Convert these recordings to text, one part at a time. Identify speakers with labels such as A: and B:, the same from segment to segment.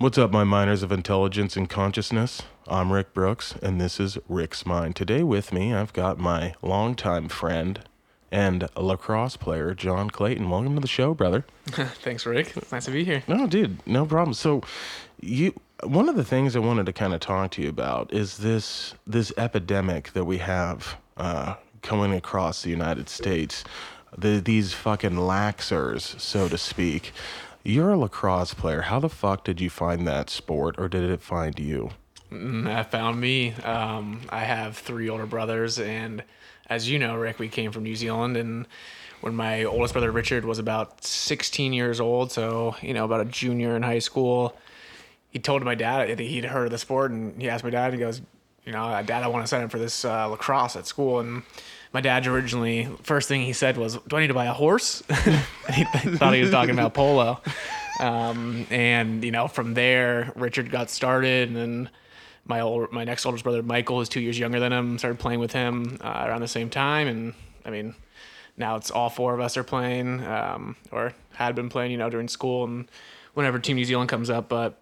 A: What's up, my miners of intelligence and consciousness? I'm Rick Brooks, and this is Rick's Mind. Today, with me, I've got my longtime friend and lacrosse player, John Clayton. Welcome to the show, brother.
B: Thanks, Rick. It's nice to be here.
A: No, dude, no problem. So, you one of the things I wanted to kind of talk to you about is this this epidemic that we have uh, coming across the United States. The, these fucking laxers, so to speak. You're a lacrosse player. How the fuck did you find that sport, or did it find you?
B: Mm, That found me. Um, I have three older brothers, and as you know, Rick, we came from New Zealand, and when my oldest brother Richard was about 16 years old, so you know, about a junior in high school, he told my dad that he'd heard of the sport, and he asked my dad, he goes, you know, Dad, I want to sign up for this uh, lacrosse at school, and my dad originally first thing he said was, "Do I need to buy a horse?" he thought he was talking about polo. Um, and you know, from there, Richard got started, and then my old, my next oldest brother Michael, who's two years younger than him, started playing with him uh, around the same time. And I mean, now it's all four of us are playing, um, or had been playing, you know, during school and whenever Team New Zealand comes up. But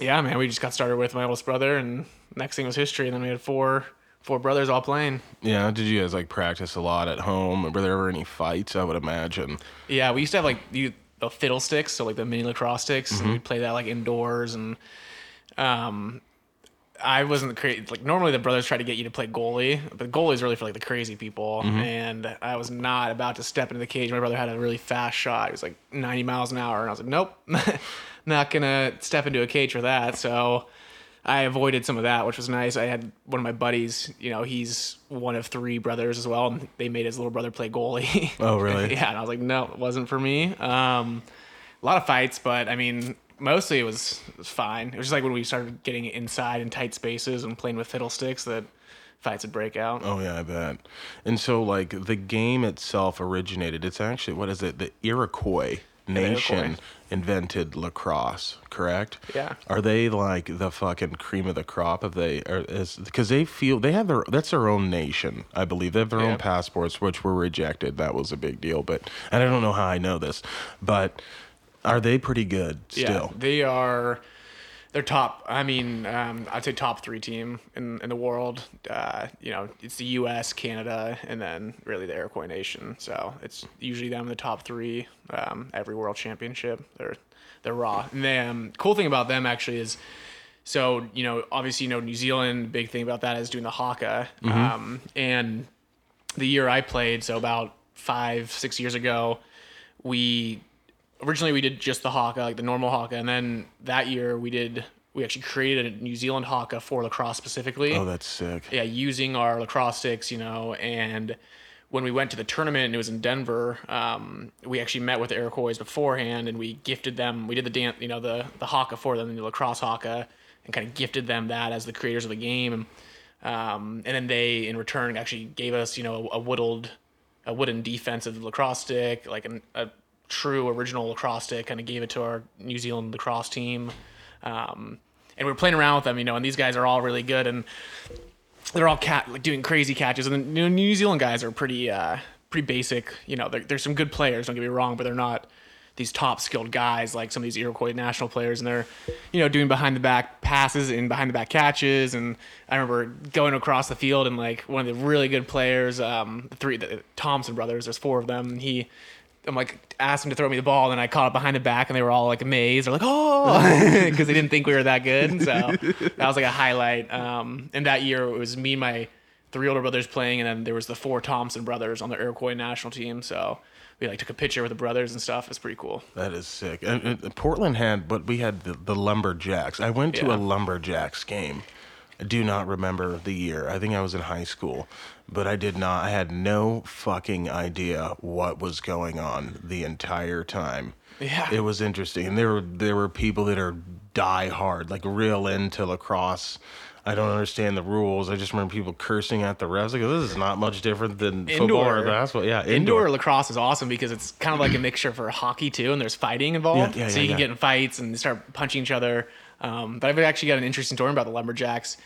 B: yeah, man, we just got started with my oldest brother, and next thing was history. And then we had four four brothers all playing.
A: Yeah, did you guys like practice a lot at home? Were there ever any fights? I would imagine.
B: Yeah, we used to have like you the fiddlesticks, so like the mini lacrosse sticks, and we'd play that like indoors. And um, I wasn't crazy. Like normally the brothers try to get you to play goalie, but goalie is really for like the crazy people. And I was not about to step into the cage. My brother had a really fast shot. He was like 90 miles an hour, and I was like, nope, not gonna step into a cage for that. So. I avoided some of that, which was nice. I had one of my buddies, you know, he's one of three brothers as well, and they made his little brother play goalie.
A: Oh, really?
B: yeah, and I was like, no, it wasn't for me. Um, a lot of fights, but I mean, mostly it was, it was fine. It was just like when we started getting inside in tight spaces and playing with fiddlesticks that fights would break out.
A: Oh yeah, I bet. And so like the game itself originated. It's actually what is it? The Iroquois nation invented lacrosse, correct?
B: Yeah.
A: Are they like the fucking cream of the crop? If they are, is because they feel they have their that's their own nation. I believe they have their
B: Yeah.
A: own passports, which were rejected. That was a big deal. But and I don't know how I know this, but are they pretty good still?
B: Yeah, they are. They're top. I mean, um, I'd say top three team in, in the world. Uh, you know, it's the U.S., Canada, and then really the Iroquois Nation. So it's usually them in the top three. Um, every World Championship, they're they're raw. And the um, cool thing about them actually is, so you know, obviously you know New Zealand. Big thing about that is doing the haka. Um, and the year I played, so about five six years ago, we originally we did just the haka, like the normal haka, and then that year we did we actually created a New Zealand haka for lacrosse specifically.
A: Oh, that's sick.
B: yeah, using our lacrosse sticks, you know, and when we went to the tournament and it was in Denver, um, we actually met with the Iroquois beforehand and we gifted them. We did the dance, you know, the the haka for them, the lacrosse haka, and kind of gifted them that as the creators of the game. Um, and then they, in return, actually gave us, you know, a, a whittled, a wooden defensive lacrosse stick, like an, a true original lacrosse stick. Kind of gave it to our New Zealand lacrosse team. Um, and we were playing around with them, you know, and these guys are all really good and they're all cat like doing crazy catches. And the New Zealand guys are pretty, uh, pretty basic. You know, there's some good players. Don't get me wrong, but they're not these top skilled guys like some of these Iroquois national players, and they're, you know, doing behind the back passes and behind the back catches. And I remember going across the field and like one of the really good players, um, the three the Thompson brothers. There's four of them. And he, I'm like asked him to throw me the ball, and I caught it behind the back, and they were all like amazed. They're like, oh, because they didn't think we were that good. So that was like a highlight. Um, and that year it was me and my three older brothers playing, and then there was the four Thompson brothers on the Iroquois national team. So we like took a picture with the brothers and stuff. It's pretty cool.
A: That is sick. And, and Portland had, but we had the, the LumberJax. I went to
B: Yeah.
A: a LumberJax game. I do not remember the year. I think I was in high school, but I did not. I had no fucking idea what was going on the entire time.
B: Yeah.
A: It was interesting, and there were there were people that are die hard, like real into lacrosse. I don't understand the rules. I just remember people cursing at the refs. Like, this is not much different than football or
B: Indoor.
A: basketball. Yeah,
B: Indoor
A: indoor.
B: lacrosse is awesome because it's kind of like a mixture for hockey too, and there's fighting involved.
A: Yeah, yeah,
B: so
A: yeah,
B: you can get in fights and start punching each other. Um, but I've actually got an interesting story about the LumberJax.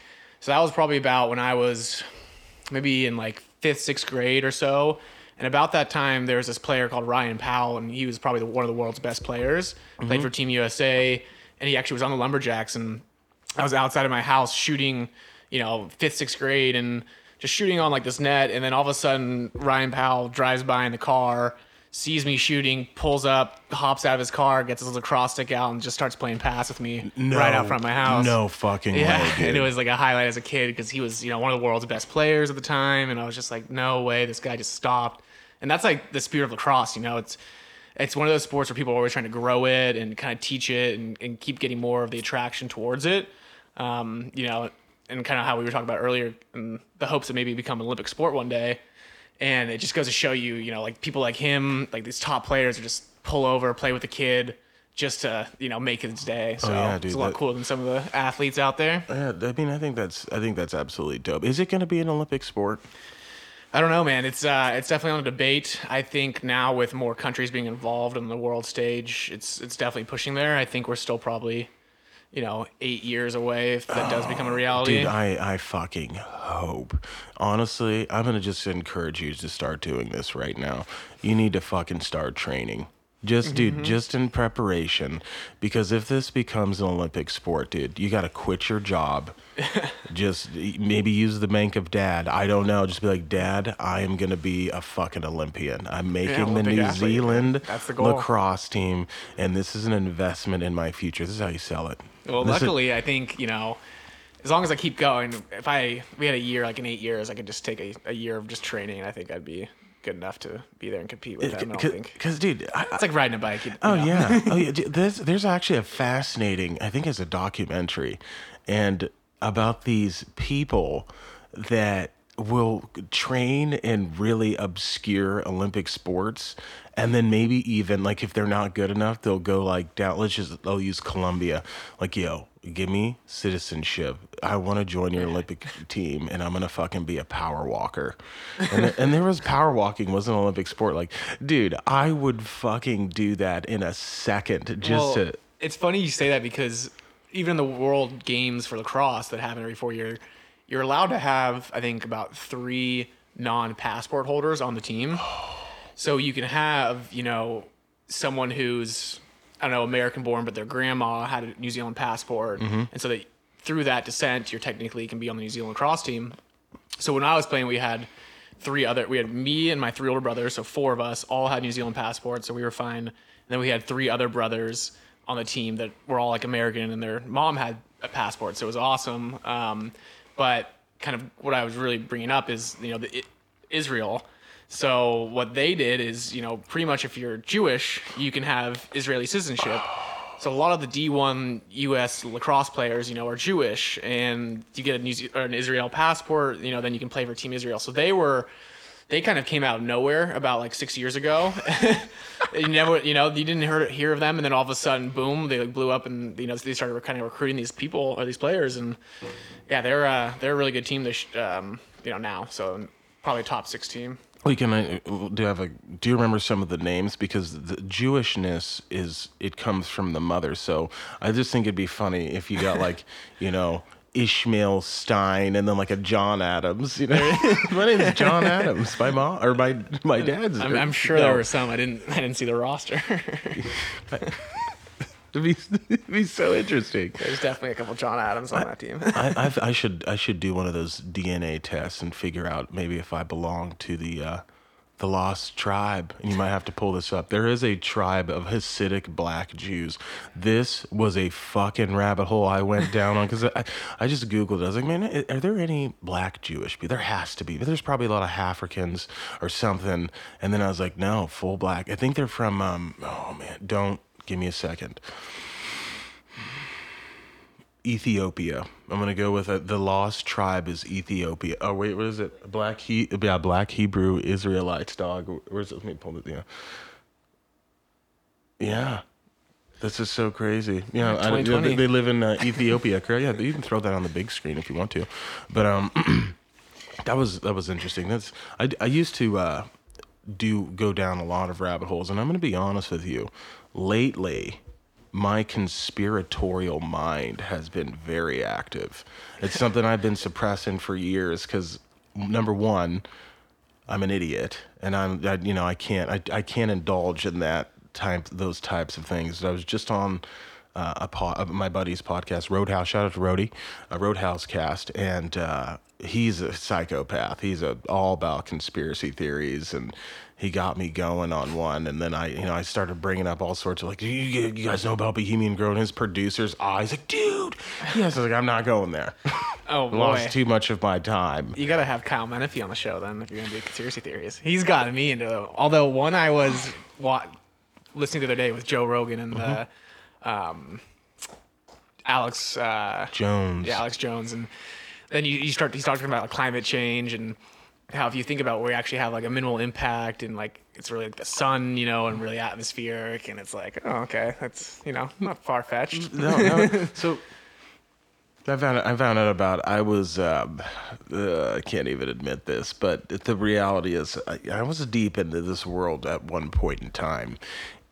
B: So that was probably about when I was maybe in like fifth, sixth grade or so. And about that time, there was this player called Ryan Powell, and he was probably the, one of the world's best players. Played for Team USA, and he actually was on the LumberJax, and I was outside of my house shooting, you know, fifth, sixth grade, and just shooting on like this net, and then all of a sudden Ryan Powell drives by in the car, sees me shooting, pulls up, hops out of his car, gets his lacrosse stick out, and just starts playing pass with me right out front of my house.
A: No fucking
B: Yeah,
A: way, dude.
B: and it was like a highlight as a kid because he was, you know, one of the world's best players at the time, and I was just like, no way, this guy just stopped. And that's like the spirit of lacrosse, you know. It's it's one of those sports where people are always trying to grow it and kind of teach it and, and keep getting more of the attraction towards it. Um, you know, and kind of how we were talking about earlier, in the hopes of maybe become an Olympic sport one day. And it just goes to show you, you know, like people like him, like these top players, are just pull over, play with the kid, just to you know make his day. So
A: Oh, yeah, dude, it's
B: a lot
A: that-
B: cooler than some of the athletes out there.
A: Yeah, I mean, I think that's I think that's absolutely dope. Is it going to be an Olympic sport?
B: I don't know, man. It's uh, it's definitely on a debate. I think now with more countries being involved on the world stage, it's it's definitely pushing there. I think we're still probably, you know, eight years away if that does become a reality.
A: Dude, I, I fucking hope. Honestly, I'm gonna just encourage you to start doing this right now. You need to fucking start training. Just dude,
B: Mm-hmm.
A: just in preparation. Because if this becomes an Olympic sport, dude, you gotta quit your job. just maybe use the bank of dad. I don't know. Just be like, Dad, I am gonna be a fucking Olympian. I'm making the New
B: athlete.
A: Zealand
B: the
A: lacrosse team, and this is an investment in my future. This is how you sell it.
B: Well,
A: This is-
B: luckily, I think you know, as long as I keep going, if I we had a year like in eight years, I could just take a, a year of just training, and I think I'd be good enough to be there and compete with them. I don't think
A: because dude, I,
B: it's like riding a bike. you- you
A: Oh
B: know.
A: yeah, oh yeah. There's there's actually a fascinating, I think, it's a documentary, and about these people that will train in really obscure Olympic sports, and then maybe even like if they're not good enough, they'll go like down. Let's just they'll use Colombia, like yo, give me citizenship. I want to join your Olympic team, and I'm gonna fucking be a power walker. And, and there was power walking was an Olympic sport. Like, dude, I would fucking do that in a second just
B: Well,
A: to.
B: It's funny you say that because even in the World Games for lacrosse that happen every four year, you're allowed to have I think about three non-passport holders on the team. So you can have you know someone who's I don't know American born, but their grandma had a New Zealand passport, and so that through that descent, you're technically can be on the New Zealand cross team. So when I was playing, we had three other. We had me and my three older brothers, so four of us all had New Zealand passports, so we were fine. And then we had three other brothers on the team that were all like American, and their mom had a passport, so it was awesome. Um, but kind of what I was really bringing up is you know the I- Israel. So what they did is you know pretty much if you're Jewish, you can have Israeli citizenship. So a lot of the D1 U.S. lacrosse players, you know, are Jewish, and you get a an Israel passport, you know, then you can play for Team Israel. So they were, they kind of came out of nowhere about like six years ago. you never, you know, you didn't hear hear of them, and then all of a sudden, boom, they like blew up, and you know, they started kind of recruiting these people or these players, and yeah, they're uh, they're a really good team. This, um, you know, now, so probably top six team.
A: We can. I do you have a? Do you remember some of the names? Because the Jewishness is it comes from the mother. So I just think it'd be funny if you got like, you know. Ishmael Stein and then like a John Adams, you know. my name is John Adams. My mom or my my dad's.
B: I'm, I'm sure there were some. I didn't I didn't see the roster.
A: It'd be, it'd be so interesting.
B: There's definitely a couple John Adams on that team.
A: I, I've, I should I should do one of those DNA tests and figure out maybe if I belong to the uh, the lost tribe. And you might have to pull this up. There is a tribe of Hasidic black Jews. This was a fucking rabbit hole I went down on because I, I just googled. it. I was like, man, are there any black Jewish people? There has to be. But there's probably a lot of Africans or something. And then I was like, no, full black. I think they're from. Um, oh man, don't give me a second. Ethiopia. I'm gonna go with it. The lost tribe is Ethiopia. Oh wait, what is it? Black he yeah, black Hebrew Israelites. Dog. Where's it? Let me pull it. Yeah. Yeah. This is so crazy. Yeah, I, they, they live in uh, Ethiopia. correct? Yeah, you can throw that on the big screen if you want to. But um, that was that was interesting. That's I, I used to uh, do go down a lot of rabbit holes, and I'm going to be honest with you. Lately, my conspiratorial mind has been very active. It's something I've been suppressing for years because number one, I'm an idiot, and I'm I, you know I can't I, I can't indulge in that type those types of things. I was just on uh, a po- uh, my buddy's podcast, Roadhouse. Shout out to Rody, a Roadhouse cast, and uh, he's a psychopath. He's a, all about conspiracy theories, and he got me going on one. And then I, you know, I started bringing up all sorts of like, you, you guys know about Bohemian Grove? And his producer's eyes, like, dude, yes. I was like, I'm not going there.
B: Oh boy.
A: Lost too much of my time.
B: You gotta have Kyle Menefee on the show then if you're gonna do conspiracy theories. He's gotten me into. Although one I was wa- listening the other day with Joe Rogan and the um, Alex uh,
A: Jones.
B: yeah, Alex Jones, and then you, you start he's talking about like, climate change and how if you think about where we actually have like a minimal impact and like it's really like the sun, you know, and really atmospheric, and it's like, oh, okay, that's you know not far fetched.
A: no, no. So I found I found out about I was um, uh, I can't even admit this, but the reality is I, I was deep into this world at one point in time,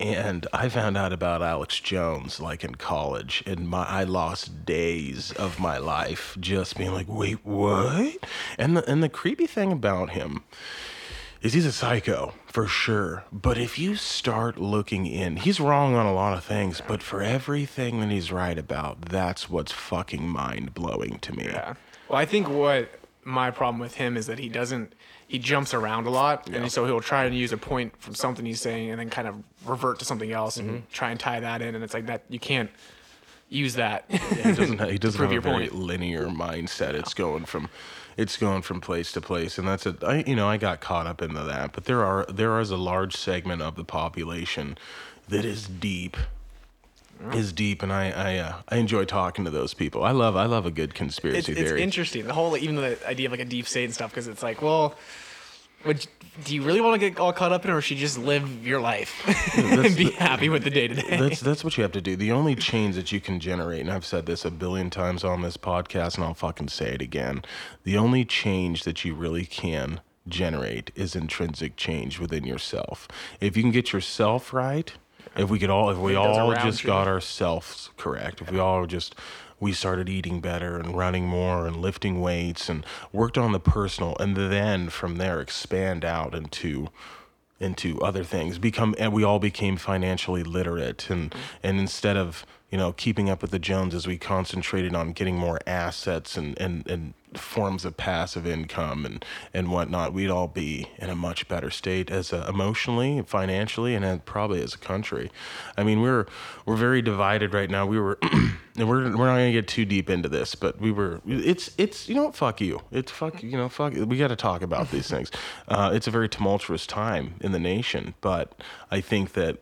A: and I found out about Alex Jones like in college, and my I lost days of my life just being like, wait, what? And the and the creepy thing about him is he's a psycho for sure. But if you start looking in, he's wrong on a lot of things, but for everything that he's right about, that's what's fucking mind blowing to me.
B: Yeah. Well, I think what my problem with him is that he doesn't. He jumps around a lot, and so he'll try and use a point from something he's saying, and then kind of revert to something else and
A: Mm-hmm.
B: try and tie that in. And it's like that you can't use that.
A: He doesn't have, he doesn't have a very
B: point.
A: linear mindset. It's going from it's going from place to place and that's it. You know, I got caught up into that, but there are there is a large segment of the population that is deep is deep and I I uh, I enjoy talking to those people. I love I love a good
B: it's,
A: conspiracy
B: it's
A: theory.
B: interesting the whole even the idea of like a deep state and stuff because it's like, well. Would, do you really want to get all caught up in it, or should you just live your life and be happy with the day to day?
A: that's that's what you have to do. The only change that you can generate, and I've said this a billion times on this podcast, and I'll fucking say it again. The only change that you really can generate is intrinsic change within yourself. If you can get yourself right, if we could all, if we all just got ourselves correct, if we all just we started eating better and running more and lifting weights and worked on the personal, and then from there expand out into into other things. Become and we all became financially literate and and instead of you know keeping up with the joneses we concentrated on getting more assets and and and forms of passive income and and whatnot we'd all be in a much better state as a, emotionally financially and probably as a country. I mean we're we're very divided right now. We were and we're, we're not gonna get too deep into this but we were it's it's you know fuck you. It's fuck you know fuck we got to talk about these things. Uh, it's a very tumultuous time in the nation but i think that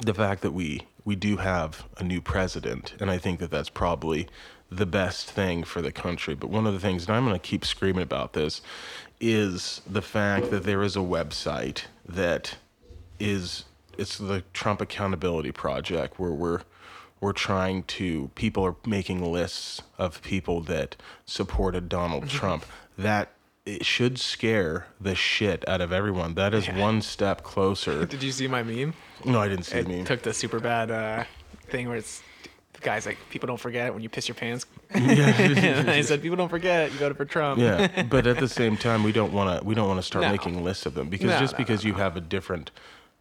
A: the fact that we we do have a new president and i think that that's probably the best thing for the country. But one of the things and i'm going to keep screaming about this is the fact that there is a website that is it's the trump accountability project where we're we're trying to people are making lists of people that supported donald mm-hmm. trump. That it should scare the shit out of everyone that is one step closer
B: Did you see my meme?
A: no i didn't see
B: It
A: the meme
B: took the super bad uh, thing where it's the guy's like, people don't forget when you piss your pants.
A: Yeah.
B: I said, people don't forget you voted for Trump.
A: yeah, but at the same time, we don't want to we don't want to start
B: No.
A: making lists of them because
B: No,
A: just
B: no,
A: because you have a different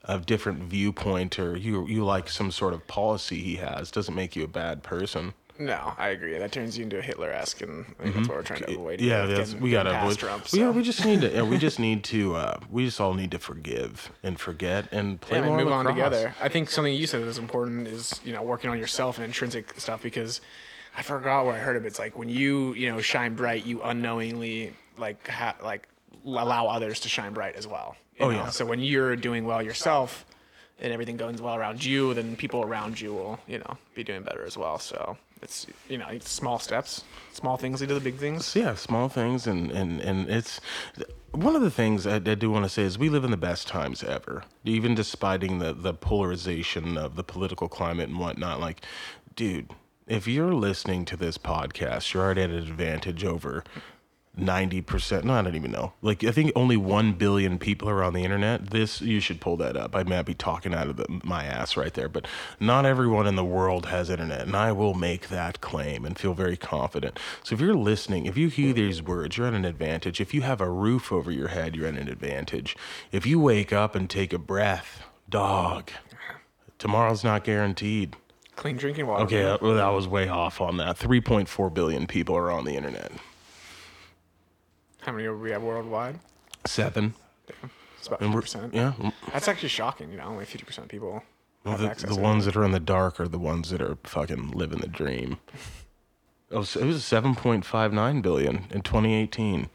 A: a different viewpoint or you you like some sort of policy he has doesn't make you a bad person.
B: No, I agree. That turns you into a Hitler-esque, and I think that's what we're trying to avoid.
A: Mm-hmm. Yeah, that's,
B: getting-
A: we gotta avoid.
B: Trump.
A: we, yeah, we just need to. Yeah, we just need to. Uh, we just all need to forgive and forget and play
B: yeah,
A: more
B: and move on together. I think something you said that is important is you know working on yourself and intrinsic stuff because I forgot where I heard of it. It's like when you you know shine bright, you unknowingly like ha- like allow others to shine bright as well.
A: Oh,
B: know?
A: yeah.
B: So when you're doing well yourself and everything goes well around you, then people around you will you know be doing better as well. So it's you know small steps, small things lead to the big things.
A: Yeah, small things, and and and it's one of the things I, I do want to say is we live in the best times ever, even despiting the the polarization of the political climate and whatnot. Like, dude, if you're listening to this podcast, you're already at an advantage over. 90% no i don't even know. Like i think only 1 billion people are on the internet. This you should pull that up. I might be talking out of the, my ass right there but not everyone in the world has internet and i will make that claim and feel very confident. So if you're listening if you hear these words you're at an advantage. If you have a roof over your head you're at an advantage. If you wake up and take a breath dog tomorrow's not guaranteed.
B: Clean drinking water.
A: Okay, well, that was way off on that. 3.4 billion people are on the internet.
B: How many do we have worldwide?
A: Seven.
B: It's about 50%.
A: yeah.
B: That's actually shocking. You know, only 50% of people
A: Well,
B: have
A: the,
B: access
A: the
B: it.
A: ones that are in the dark are the ones that are fucking living the dream. Oh, so it was 7.59 billion in 2018.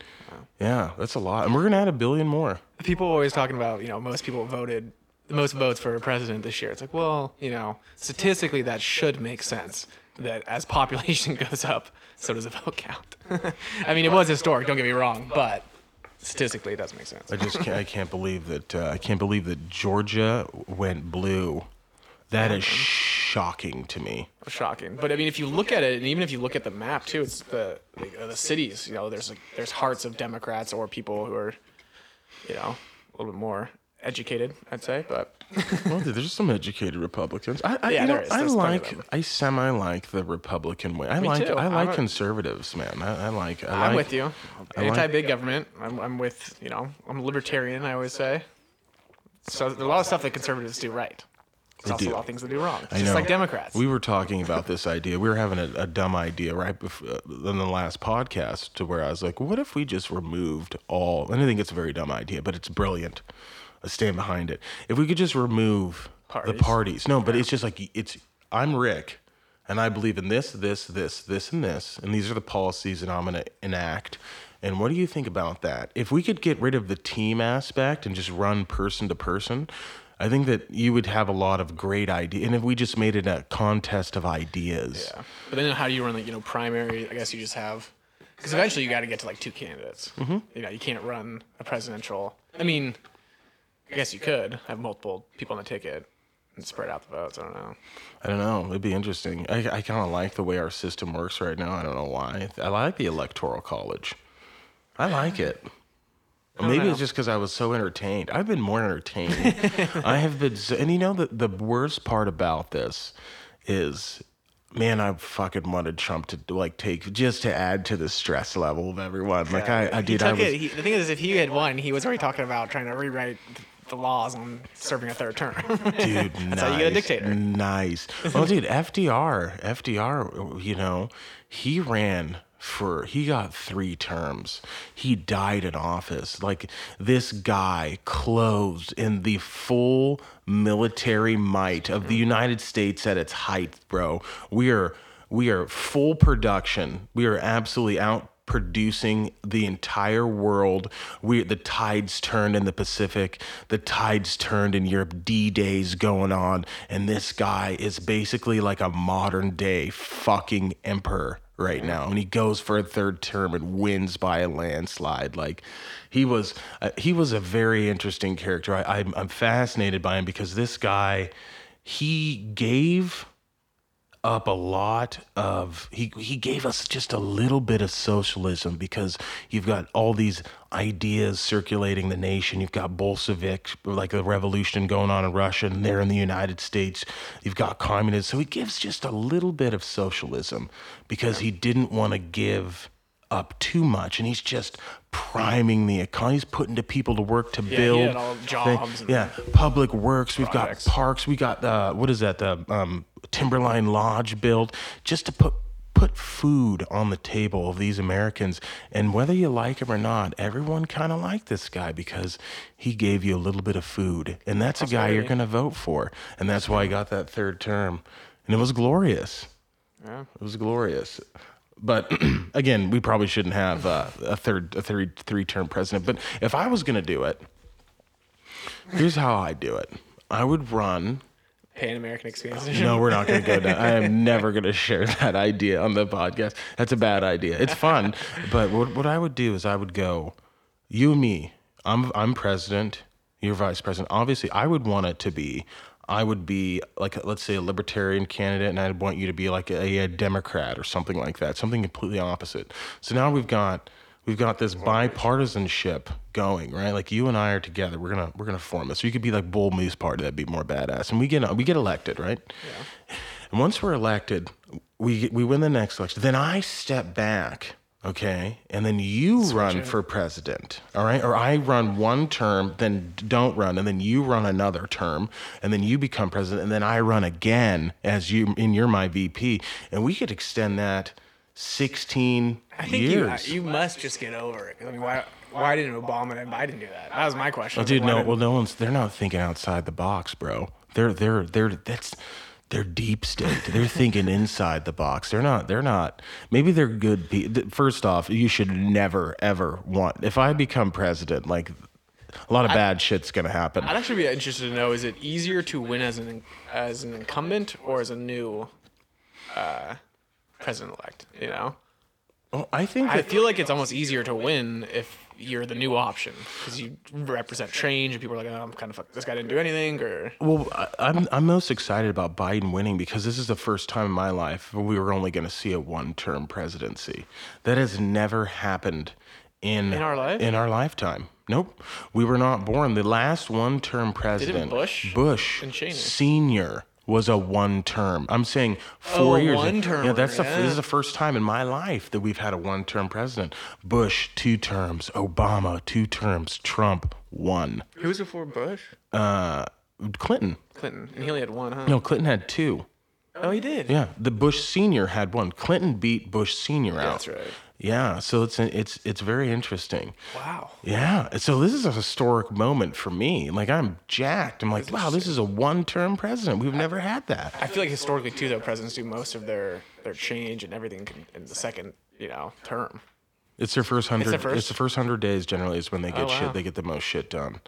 A: Yeah, that's a lot. And we're going to add a billion more.
B: People are always talking about, you know, most people voted the most votes for a president this year. It's like, well, you know, statistically that should make sense. That as population goes up, so does the vote count. I mean, it was historic. Don't get me wrong, but statistically, it doesn't make sense.
A: I just can't, I can't believe that uh, I can't believe that Georgia went blue. That is shocking to me.
B: shocking. But I mean, if you look at it, and even if you look at the map too, it's the the, the cities. You know, there's like, there's hearts of Democrats or people who are, you know, a little bit more educated, I'd say. But
A: Well, there's some educated Republicans. I, I,
B: Yeah,
A: know,
B: is.
A: I
B: There's plenty of
A: like,
B: them.
A: I semi like the Republican way. I
B: Me
A: like,
B: too.
A: I
B: I'm
A: like
B: a-
A: conservatives, man. I, I like. I
B: I'm
A: like,
B: with you.
A: I like-
B: Anti big government. I'm, I'm with you know I'm a libertarian. I always say. So there's a lot of stuff that conservatives do right. There's also
A: do.
B: a lot of things they do wrong.
A: I
B: Just
A: know.
B: like Democrats.
A: We were talking about this idea. We were having a, a dumb idea right before uh, in the last podcast, to where I was like, "What if we just removed all?" And I think it's a very dumb idea, but it's brilliant. I stand behind it. If we could just remove
B: Parties.
A: the parties, no, but it's just like it's. I'm Rick, and I believe in this, this, this, this, and this, and these are the policies that I'm going to enact. And what do you think about that? If we could get rid of the team aspect and just run person to person, I think that you would have a lot of great ideas. And if we just made it a contest of ideas,
B: Yeah. But then how do you run like you know primary? I guess you just have because eventually you got to get to like two candidates. Mm-hmm. You know, you can't run a presidential. I mean, I guess you could have multiple people on the ticket and spread out the votes. I don't know.
A: I don't know. It'd be interesting. I, I kind of like the way our system works right now. I don't know why. I like the electoral college. I like it. Maybe
B: know.
A: it's just because I was so entertained. I've been more entertained. I have been, so, and you know the the worst part about this is, man, I fucking wanted Trump to like take just to add to the stress level of everyone. Like I, I did. I was.
B: He, the thing is, if he had won, he was already talking about trying to rewrite the laws on serving a third term.
A: dude.
B: That's
A: nice,
B: how you get a dictator.
A: Nice. Well, dude, FDR, FDR, you know, he ran for he got three terms. He died in office. Like this guy closed in the full military might of the United States at its height, bro. We are we are full production. We are absolutely out producing the entire world. We the tides turned in the Pacific, the tides turned in Europe. D days going on, and this guy is basically like a modern day fucking emperor right now. And he goes for a third term and wins by a landslide. Like he was, uh, he was a very interesting character. I, I'm, I'm fascinated by him because this guy, he gave up a lot of he he gave us just a little bit of socialism because you've got all these ideas circulating the nation. You've got bolshevik like a revolution going on in russia and there in the united states. You've got communists so he gives just a little bit of socialism because he didn't want to give up too much and he's just priming the economy. He's putting to people to work to
B: he
A: build
B: jobs and
A: yeah public works. We've
B: projects.
A: got parks. We got uh what is that the um timberline lodge built just to put put food on the table of these americans. And whether you like him or not everyone kind of liked this guy because he gave you a little bit of food. And that's a guy you're going to vote for. And that's why he got that third term. And it was glorious.
B: Yeah.
A: it was glorious. But again, we probably shouldn't have uh, a third, a three, three-term president. But if I was going to do it, here's how I do it. I would run.
B: Pan American Experience.
A: No, we're not going to go down. I am never going to share that idea on the podcast. That's a bad idea. It's fun, but what what I would do is I would go, you and me. I'm I'm president. You're vice president. Obviously, I would want it to be. I would be like, let's say, a libertarian candidate, and I'd want you to be like a, a Democrat or something like that, something completely opposite. So now we've got we've got this bipartisanship going, right? Like you and I are together. We're gonna we're gonna form this. So you could be like Bull Moose Party. That'd be more badass. And we get we get elected, right? Yeah. And once we're elected, we we win the next election. Then I step back okay, and then you run
B: it.
A: for president, all right, or I run one term, then don't run, and then you run another term, and then you become president, and then I run again as you, and you're my VP, and we could extend that 16
B: I think
A: years.
B: you must just get over it I mean, why why didn't Obama and Biden do that? That was my question.
A: Well, dude,
B: Like,
A: no. Well, no one's. They're not thinking outside the box, bro. They're they're they're that's they're deep state. They're thinking inside the box. They're not. They're not. Maybe they're good. Pe- First off, you should never ever want. If I become president, like a lot of bad shit's gonna happen.
B: I'd actually be interested to know: is it easier to win as an as an incumbent or as a new uh, president elect? You know,
A: Well, I think
B: I
A: that
B: feel like it's almost easier to win if you're the new option because you represent change, and people are like, "Oh, I'm kind of fuck. This guy didn't do anything," or
A: Well, I- I'm I'm most excited about Biden winning because this is the first time in my life we were only going to see a one-term presidency. That has never happened in
B: In our life?
A: In our lifetime. Nope. We were not born. The last one-term president,
B: Bush
A: Bush
B: and
A: Senior, was a one-term. I'm saying four
B: Oh,
A: years.
B: one-termer,
A: Yeah, that's the
B: yeah.
A: this is the first time in my life that we've had a one-term president. Bush two terms, Obama two terms, Trump one.
B: who was before Bush?
A: Uh, Clinton.
B: Clinton, and he only had one, huh?
A: No, Clinton had two.
B: Oh, he did.
A: Yeah, the Bush senior had one. Clinton beat Bush senior out.
B: that's right.
A: Yeah, so it's it's it's very interesting.
B: Wow.
A: Yeah, so this is a historic moment for me. Like I'm jacked. I'm like, wow, this is a one-term president. We've never had that.
B: I feel like historically too, though, presidents do most of their their change and everything in the second, you know, term.
A: It's their first hundred. It's,
B: their first?
A: the first hundred days generally is when they oh, get
B: Oh, wow.
A: shit. They get the most shit done.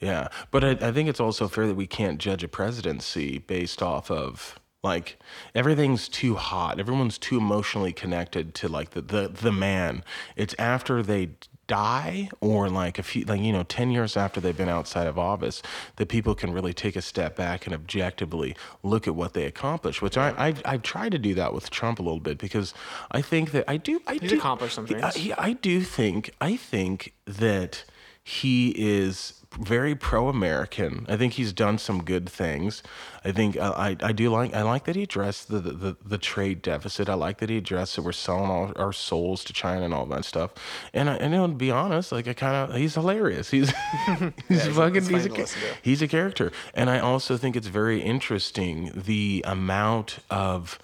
A: Yeah, but I, I think it's also fair that we can't judge a presidency based off of like everything's too hot. Everyone's too emotionally connected to like the the the man. It's after they die or like a few like you know 10 years after they've been outside of office that people can really take a step back and objectively look at what they accomplished which I I've, I've tried to do that with Trump a little bit because I think that I do I
B: He's
A: do
B: accomplish some
A: I,
B: things.
A: I do think I think that he is very pro-American. I think he's done some good things. I think uh, I, I do like I like that he addressed the, the the trade deficit. I like that he addressed that we're selling all our souls to China and all that stuff. And I, and to be honest, like I kind of he's hilarious. He's he's fucking he's a,
B: to
A: ca-
B: listen to.
A: he's a character. And I also think it's very interesting the amount of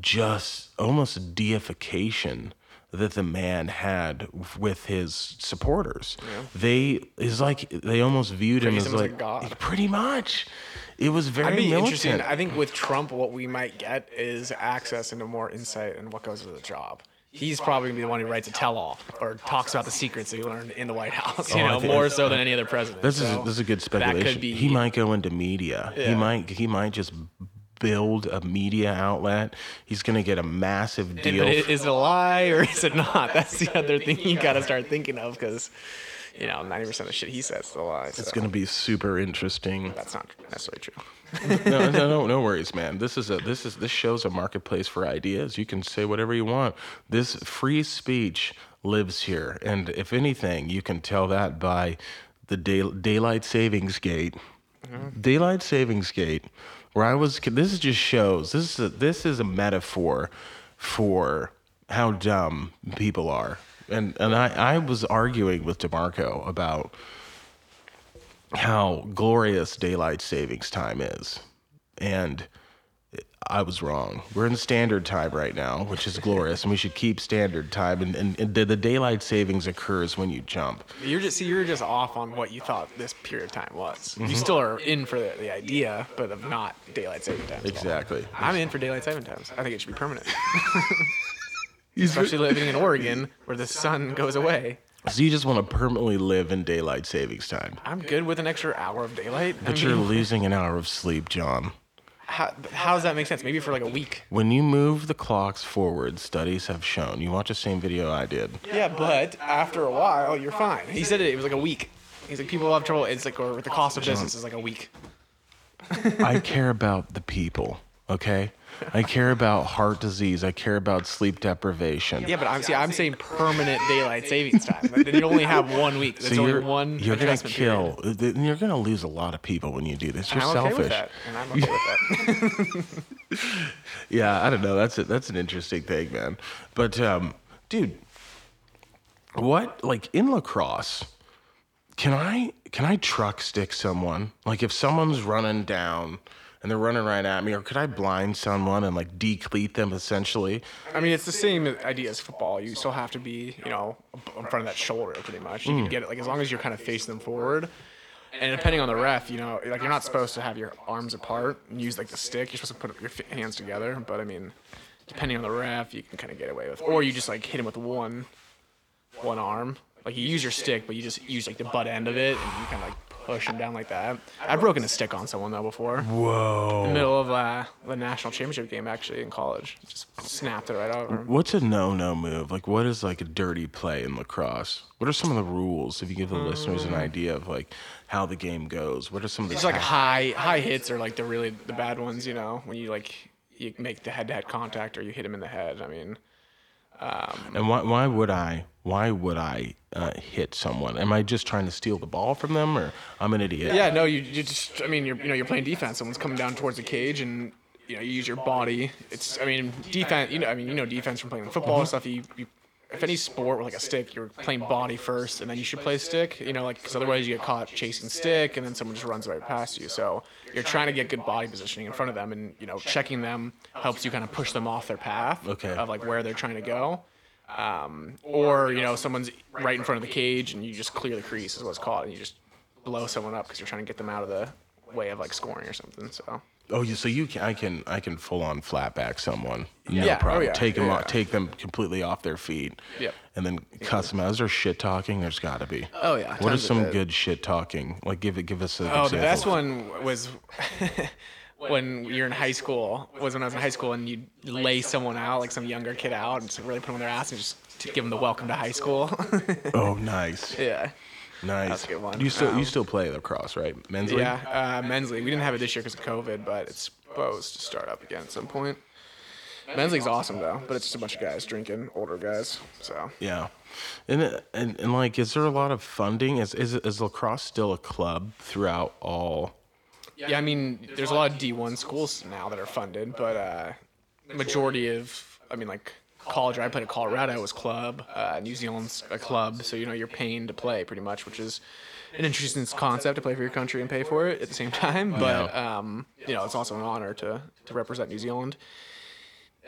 A: just almost deification that the man had with his supporters. They is like they almost viewed him as
B: him as a
A: like
B: god.
A: pretty much. It was very
B: I'd be
A: militant.
B: interesting. I think with Trump, what we might get is access into more insight and what goes with the job. He's probably gonna be the one who writes a tell-all or talks about the secrets that he learned in the White House. You
A: Oh,
B: know, more so than any other president.
A: This is
B: So
A: this is a good
B: That
A: speculation.
B: could be.
A: he might go into media. He might he might just build a media outlet. He's gonna get a massive deal.
B: but is it a lie or is it not? That's the other thing you got to start thinking of because, you know, 90% of the shit he says is a lie.
A: it's gonna be super interesting.
B: That's not necessarily true.
A: no, no, no, no worries, man. This is a this is this shows a marketplace for ideas. You can say whatever you want. This free speech lives here, and if anything, you can tell that by the day, daylight savings gate. Mm-hmm. Daylight savings gate, where I was. This just shows. This is a, this is a metaphor for how dumb people are. And and I, I was arguing with DeMarco about how glorious daylight savings time is. And I was wrong. We're in standard time right now, which is glorious, and we should keep standard time. And, and, and the, the daylight savings occurs when you jump.
B: You're just see, you're just off on what you thought this period of time was.
A: Mm-hmm.
B: You still are in for the, the idea, but of not daylight saving time.
A: Exactly.
B: I'm in for daylight saving times. I think it should be permanent. Especially living in Oregon, where the sun goes away.
A: So you just want to permanently live in daylight savings time.
B: I'm good with an extra hour of daylight. I
A: But you're losing an hour of sleep, John.
B: How, how does that make sense? Maybe for like a week.
A: When you move the clocks forward, studies have shown. You watch the same video I did.
B: Yeah, but after a while, you're fine. He said it, it was like a week. He's like, people have trouble. It's like, or the cost of business is like a week.
A: I care about the people, okay? I care about heart disease. I care about sleep deprivation.
B: Yeah, but I'm see, I'm saying permanent daylight savings time. Like, then you only have one week. That's
A: So
B: only
A: you're,
B: one
A: you're gonna kill.
B: period.
A: You're gonna lose a lot of people when you do this. You're
B: I'm
A: selfish.
B: okay and I'm okay with that.
A: Yeah, I don't know. That's it. That's an interesting thing, man. But um, dude, what like in lacrosse can i can i truck stick someone like if someone's running down and they're running right at me or could i blind someone and like decleat them essentially
B: I mean, it's the same idea as football. You still have to be, you know, in front of that shoulder pretty much. You
A: Mm.
B: can get it like as long as you're kind of facing them forward. And depending on the ref, you know, like you're not supposed to have your arms apart and use like the stick. You're supposed to put your hands together. But I mean, depending on the ref, you can kind of get away with. Or you just like hit him with one, one arm. Like you use your stick, but you just use like the butt end of it, and you kind of like push him down like that. I've broken a stick on someone though before.
A: whoa
B: In the middle of uh, the national championship game, actually in college, just snapped it right over. him.
A: what's a no-no move like what is like a dirty play in lacrosse what are some of the rules if you give the listeners an idea of like how the game goes what are some of the
B: It's like high high hits are like the really the bad ones, you know, when you like you make the head to head contact or you hit him in the head. I mean,
A: And why, why would I? Why would I uh, hit someone? Am I just trying to steal the ball from them, or I'm an idiot?
B: yeah, no, you, you just I mean you're you know you're playing defense. Someone's coming down towards the cage and you know you use your body. It's I mean defense. You know I mean you know defense from playing football and stuff. You, you if any sport with like a stick, you're playing body first, and then you should play stick. You know, like because otherwise you get caught chasing stick, and then someone just runs right past you. So you're trying to get good body positioning in front of them, and you know checking them helps you kind of push them off their path
A: Okay.
B: of like where they're trying to go. Um, or you know someone's right in front of the cage, and you just clear the crease is what's called, and you just blow someone up because you're trying to get them out of the way of like scoring or something. So
A: Oh, you so you can I can I can full on flat back someone. No
B: Yeah. Oh,
A: problem.
B: yeah.
A: Take them
B: Yeah.
A: off, take them completely off their feet.
B: Yep.
A: And then cuss them out. Is there shit talking? There's got to be.
B: Oh, yeah,
A: What is
B: tons of
A: some
B: it.
A: good shit talking? Like give it give us an
B: Oh,
A: example.
B: the best one was when you're in high school. Was when I was in high school and you would lay someone out, like some younger kid out, and just really put them on their ass and just to give them the welcome to high school.
A: Oh, nice,
B: yeah.
A: Nice.
B: That's a good one.
A: You still you
B: Um,
A: still play lacrosse, right? Men's league?
B: Yeah, uh, men's league. We didn't have it this year because of COVID, but it's supposed to start up again at some point. Men's league's awesome though, but it's just a bunch of guys drinking, older guys. So
A: Yeah, and, and and like, is there a lot of funding? Is is is lacrosse still a club throughout all?
B: yeah, I mean, there's a lot of D1 schools now that are funded, but uh, majority of, I mean, like college. I played at Colorado was club. Uh, New Zealand's a club, so you know you're paying to play pretty much, which is an interesting concept to play for your country and pay for it at the same time. But um, you know, it's also an honor to to represent New Zealand.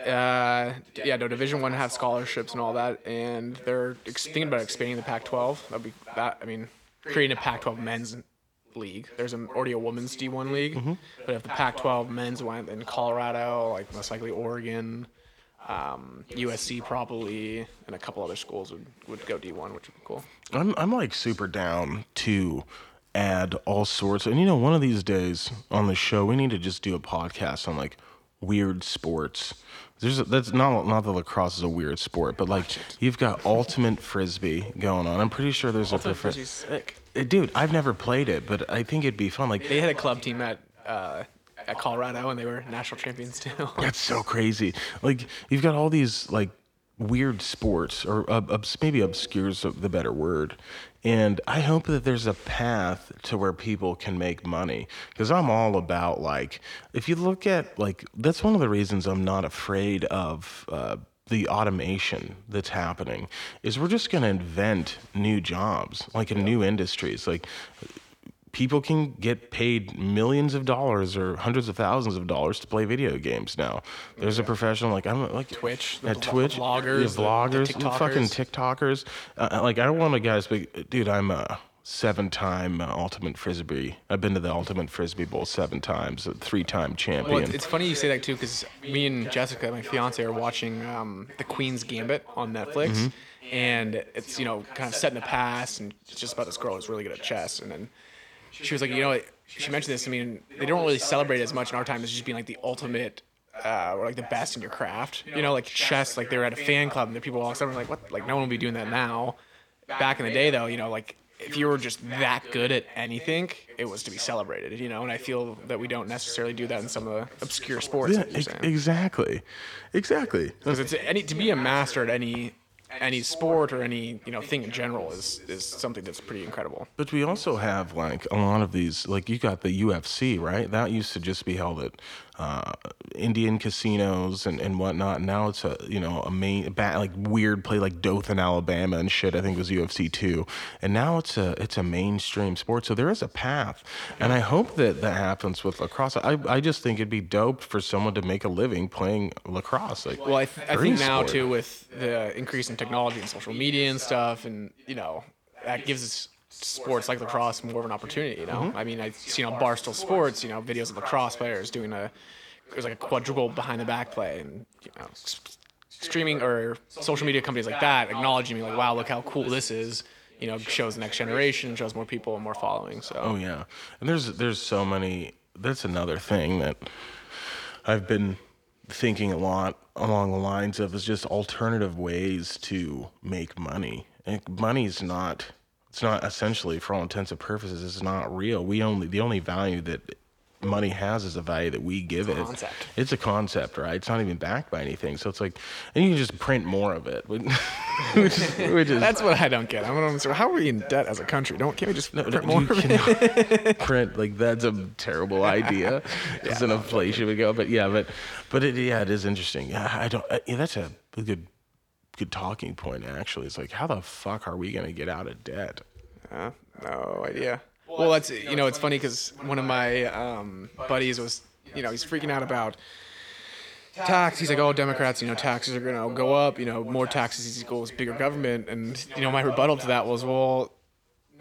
B: Uh, yeah, no, Division One have scholarships and all that, and they're ex- thinking about expanding the Pac-12. That'd be that. I mean, creating a Pac-12 men's league. There's an, already a women's D1 league, but if the Pac-12 men's went in Colorado, like most likely Oregon, um, USC probably, and a couple other schools would, would go D1, which would be cool.
A: I'm I'm like super down to add all sorts. And you know, one of these days on the show, we need to just do a podcast on like weird sports. There's a, that's not not that lacrosse is a weird sport, but like you've got ultimate frisbee going on. I'm pretty sure there's a prof-
B: sick.
A: Uh, dude. I've never played it, but I think it'd be fun. Like
B: They had a club team at uh, at Colorado, and they were national champions too.
A: That's so crazy. Like you've got all these like weird sports, or uh, maybe obscure is the better word. And I hope that there's a path to where people can make money because I'm all about like if you look at like that's one of the reasons I'm not afraid of. Uh, the automation that's happening is we're just going to invent new jobs like in new industries like people can get paid millions of dollars or hundreds of thousands of dollars to play video games now. There's a professional like I'm like
B: Twitch, the
A: at Twitch,
B: bloggers,
A: yeah,
B: the- the
A: bloggers, the fucking
B: TikTokers.
A: TikTokers. Uh, like I don't want to guys, but dude, I'm a seven-time uh, ultimate frisbee. I've been to the ultimate frisbee bowl seven times, a three-time champion.
B: Well, it's, it's funny you say that too, because me and Jessica, my fiance, are watching um, The Queen's Gambit on Netflix,
A: Mm-hmm.
B: and it's you know kind of set in the past, and it's just about this girl who's really good at chess, and then she was like, you know, she mentioned this. I mean, they don't really celebrate as much in our time as just being like the ultimate. Uh, or like the best in your craft, you know, like chess. Like they were at a fan club, and the people all were like, "What? Like no one will be doing that now." Back in the day, though, you know, like if you were just that good at anything, it was to be celebrated, you know. And I feel that we don't necessarily do that in some of the obscure sports.
A: yeah,
B: like you're
A: ex-
B: saying.
A: exactly, exactly.
B: Because it's any to be a master at any any sport or any you know thing in general is is something that's pretty incredible.
A: But we also have like a lot of these, like you got the UFC, right? That used to just be held at uh, Indian casinos and, and whatnot. Now it's a you know a main like weird play like Dothan, Alabama and shit. I think it was UFC two, and now it's a it's a mainstream sport. So there is a path, and I hope that that happens with lacrosse. I I just think it'd be dope for someone to make a living playing lacrosse. Like
B: Well, I, th- I think now
A: sport.
B: too with the increase in technology and social media and stuff, and you know that gives us sports like lacrosse more of an opportunity. You know,
A: Mm-hmm.
B: I mean, I see on Barstool Sports, you know, videos of lacrosse players doing a there's like a quadruple behind the back play, and you know, streaming or social media companies like that acknowledging me like, wow, look how cool this is. You know, shows the next generation, shows more people and more following. So
A: Oh yeah, and there's there's so many. That's another thing that I've been thinking a lot along the lines of is just alternative ways to make money. And money's not. It's not essentially, for all intents and purposes, it's not real. We only the only value that money has is a value that we give it.
B: concept.
A: It's a concept, right? It's not even backed by anything. So it's like, and you can just print more of it, which is, which is
B: that's what I don't get. I'm gonna say, how are we in debt as a country? Don't can't we just
A: no,
B: print
A: no,
B: more? of it?
A: print like that's a terrible idea. It's an inflation would go, but yeah, but but it yeah, it is interesting. Yeah, I don't. Uh, yeah, that's a good good talking point. Actually, it's like how the fuck are we gonna get out of debt?
B: Uh, no idea. Well, that's you know, it's funny because one of my um, buddies was, you know, he's freaking out about tax. He's like, oh, Democrats, you know, taxes are gonna go up. You know, more taxes equals bigger government. And you know, my rebuttal to that was, well,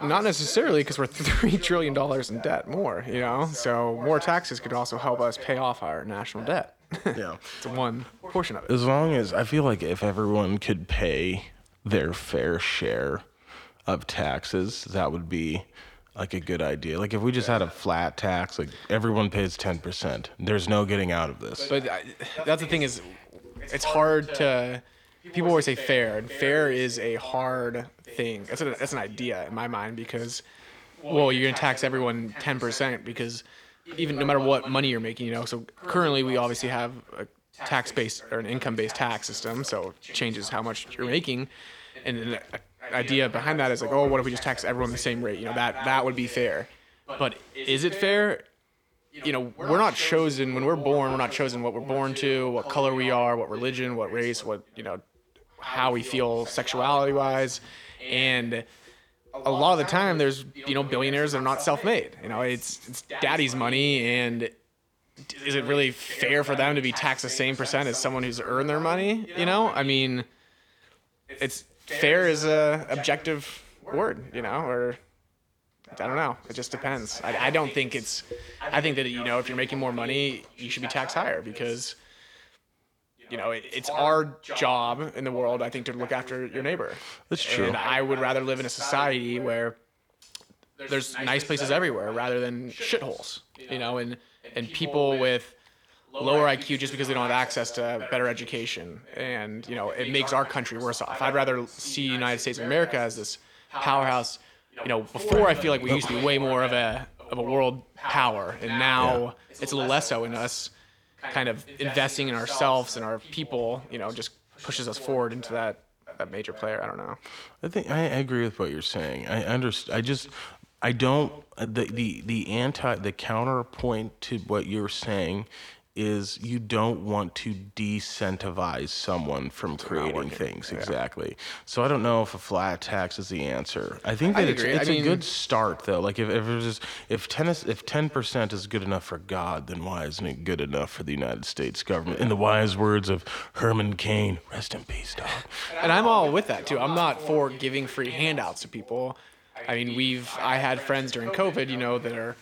B: not necessarily because we're three trillion dollars in debt more. You know, so more taxes could also help us pay off our national debt.
A: Yeah.
B: it's one portion of it.
A: As long as I feel like if everyone could pay their fair share of taxes, that would be like a good idea. Like if we just had a flat tax, like everyone pays ten percent. There's no getting out of this.
B: But I, that's the thing is, it's hard to. People always say fair, and fair is a hard thing. That's, a, that's an idea in my mind because, well, you're gonna tax everyone ten percent because even no matter what money you're making, you know. So currently, we obviously have a tax-based or an income-based tax system, so it changes how much you're making, and the idea behind that is like, oh, what if we just tax everyone the same rate? You know, that that would be fair. But is it fair? you know, we're not chosen when we're born. We're not chosen what we're born to, what color we are, what religion, what race, what you know, how we feel sexuality wise, and a lot of the time there's you know billionaires that are not self-made. You know, it's it's daddy's money, and is it really fair for them to be taxed the same percent as someone who's earned their money? You know, I mean, it's fair is a objective word, you know, or I don't know. It just depends. I, I don't think it's. I think that you know, if you're making more money, you should be taxed higher because, you know, it, it's our job in the world. I think to look after your neighbor.
A: That's true.
B: And I would rather live in a society where there's nice places everywhere rather than shitholes. You know, and and people with lower IQ just because they don't have access to better education, and you know, it makes our country worse off. I'd rather see United States of America as this powerhouse. You know, before I feel like we used to be way more of a of a world power, and now it's a little less so in us. Kind of investing in ourselves and our people, you know, just pushes us forward into that that major player. I don't know.
A: I think I agree with what you're saying. I understand. I just I don't the the the anti the counterpoint to what you're saying is you don't want to decentivize someone from creating things exactly. So I don't know if a flat tax is the answer. I think that it's.
B: I
A: it's a
B: mean-
A: good start though. Like if if just, if ten if ten percent is good enough for God, then why isn't it good enough for the United States government? In the wise words of Herman Cain, rest in peace, dog.
B: and I'm all with that too. I'm not for giving free handouts to people. I mean, we've I had friends during COVID, you know, that are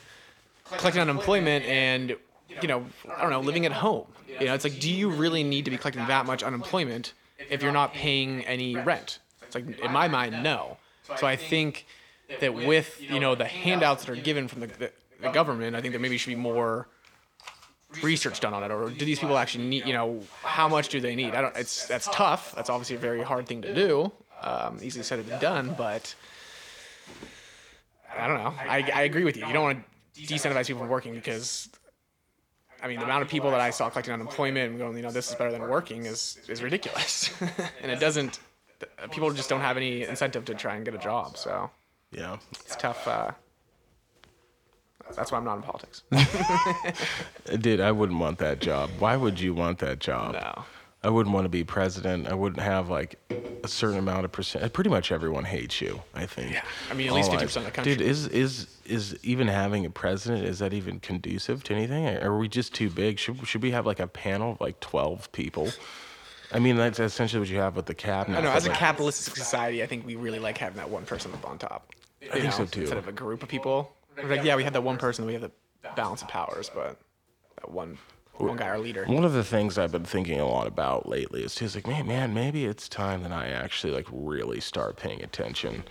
B: collecting unemployment and you know, I don't know, living at home. You know, it's like, do you really need to be collecting that much unemployment if you're not paying any rent? It's like, in my mind, no. So I think that with you know the handouts that are given from the, the, the government, I think that maybe should be more research done on it, or do these people actually need? You know, how much do they need? I don't. It's that's tough. That's obviously a very hard thing to do. Um, easily said than done, but I don't know. I, I agree with you. You don't want to decentivize people from working because, I mean, the amount of people that I saw collecting unemployment and going, you know, this is better than working is is ridiculous, and it doesn't. People just don't have any incentive to try and get a job, so
A: Yeah.
B: it's tough. Uh, That's why I'm not in politics.
A: Dude, I wouldn't want that job. Why would you want that job?
B: No.
A: I wouldn't want to be president. I wouldn't have like a certain amount of percent. Uh, pretty much everyone hates you. I think.
B: Yeah. I mean, at least 50% of the country.
A: Dude, is is is even having a president? Is that even conducive to anything? Are we just too big? Should should we have like a panel of like twelve people? I mean, that's essentially what you have with the cabinet.
B: I know. As a capitalistic society, I think we really like having that one person up on top. You
A: think so, too.
B: Instead of a group of people. Like, yeah, we have that one person. We have the balance of powers, but that one one guy, our leader.
A: One of the things I've been thinking a lot about lately is just like, man, man, maybe it's time that I actually like really start paying attention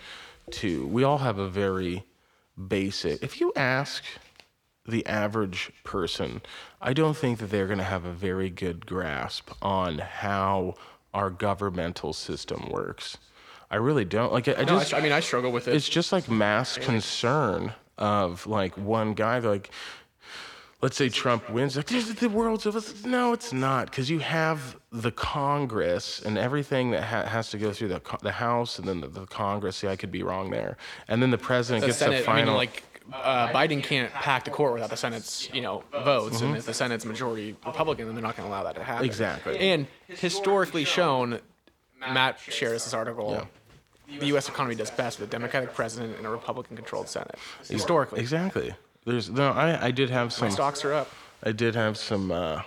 A: to. We all have a very basic. If you ask the average person, I don't think that they're going to have a very good grasp on how our governmental system works. I really don't. Like, I, I
B: No, I,
A: just,
B: I mean, I struggle with it.
A: it's just like mass concern of like one guy like let's say trump wins like "This is the world's of us no it's not because you have the congress and everything that ha- has to go through the, the house and then the, the congress see i could be wrong there and then the president
B: the
A: gets
B: Senate.
A: the final
B: I mean, like uh, Biden can't pack the court without the Senate's, you know, votes,
A: Mm-hmm.
B: and if the Senate's majority Republican, then they're not going to allow that to happen.
A: Exactly.
B: And historically shown, Matt shares this article. The U.S. economy does best with a Democratic president and a Republican-controlled Senate. Historically,
A: exactly there's no i i did have some
B: stocks are up.
A: I did have some. Uh,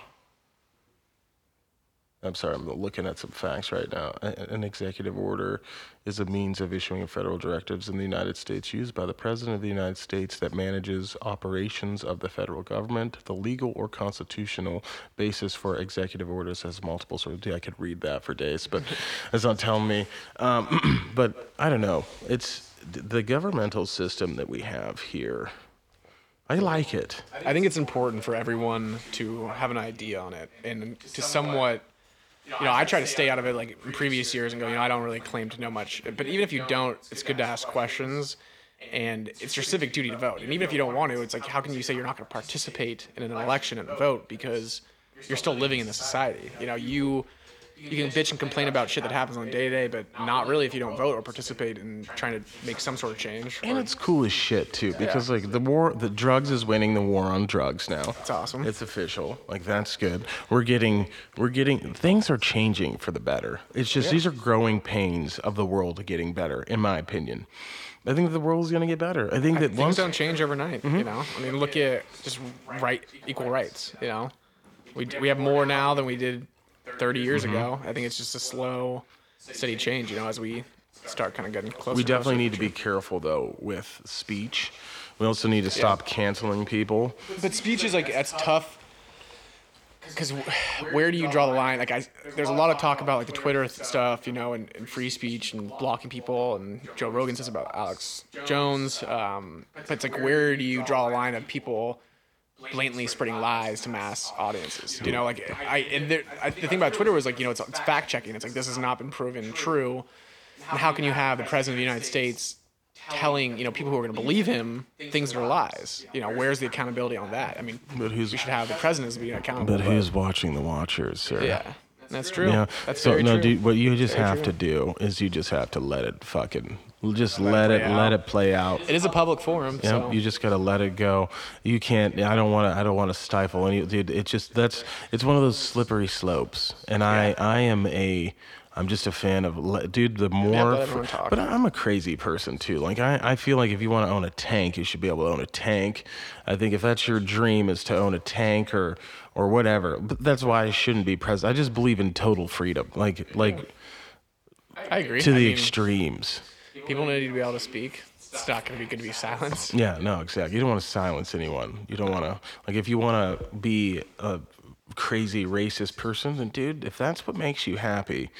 A: I'm sorry, I'm looking at some facts right now. An executive order is a means of issuing federal directives in the United States used by the President of the United States that manages operations of the federal government. The legal or constitutional basis for executive orders has multiple sources. I could read that for days, but it's not telling me. Um, but I don't know. It's the governmental system that we have here. I like it.
B: I think it's important for everyone to have an idea on it and to somewhat. You know, I try to stay out of it like in previous years and go, you know, I don't really claim to know much. But even if you don't, it's good to ask questions and it's your civic duty to vote. And even if you don't want to, it's like, how can you say you're not going to participate in an election and vote because you're still living in the society? You know, you you can bitch and complain about shit that happens on the day to day, but not really if you don't vote or participate in trying to make some sort of change.
A: And
B: or-
A: it's cool as shit too, because like the war, the drugs is winning the war on drugs now.
B: It's awesome.
A: It's official. Like that's good. We're getting, we're getting. Things are changing for the better. It's just these are growing pains of the world getting better, in my opinion. I think the world is gonna get better. I think that
B: things
A: once
B: don't change overnight.
A: Mm-hmm.
B: You know, I mean, look at just right equal rights. You know, we we have more now than we did 30 years
A: Mm-hmm.
B: ago. I think it's just a slow, steady change. You know, as we start kind of getting closer.
A: we definitely
B: closer.
A: need to be careful though with speech. We also need to stop canceling people.
B: But speech is like that's tough. Because where do you draw the line? Like, I there's a lot of talk about like the Twitter stuff, you know, and, and free speech and blocking people, and Joe Rogan says about Alex Jones. Um, but it's like, where do you draw the line of people blatantly spreading lies to mass audiences? You know, like I and there, I, the thing about Twitter was like, you know, it's, it's fact checking. It's like this has not been proven true. And how can you have the president of the United States telling you know people who are going to believe him things that are lies? You know, where's the accountability on that? I mean,
A: But who's
B: we should have the president as being accountable.
A: but who's watching the watchers, sir?
B: yeah, that's true.
A: Yeah.
B: That's
A: so
B: very
A: no,
B: true.
A: dude, what you just
B: Very
A: have
B: true.
A: to do is you just have to let it fucking just let it
B: play
A: let
B: out.
A: it play out.
B: It is a public forum,
A: Yep,
B: so
A: you just gotta let it go. You can't. I don't want to. I don't want to stifle any. Dude, it just that's. It's one of those slippery slopes, and I I am a. I'm just a fan of, dude. The more,
B: let
A: fr- but I'm a crazy person too. Like I, I feel like if you want to own a tank, you should be able to own a tank. I think if that's your dream is to own a tank or, or whatever. But that's why I shouldn't be president. I just believe in total freedom, like like
B: I agree.
A: to
B: I
A: the
B: mean,
A: extremes.
B: People need to be able to speak. It's not going to be good to be silenced.
A: Yeah, no, exactly. You don't want to silence anyone. You don't want to like if you want to be a crazy racist person, then dude, if that's what makes you happy,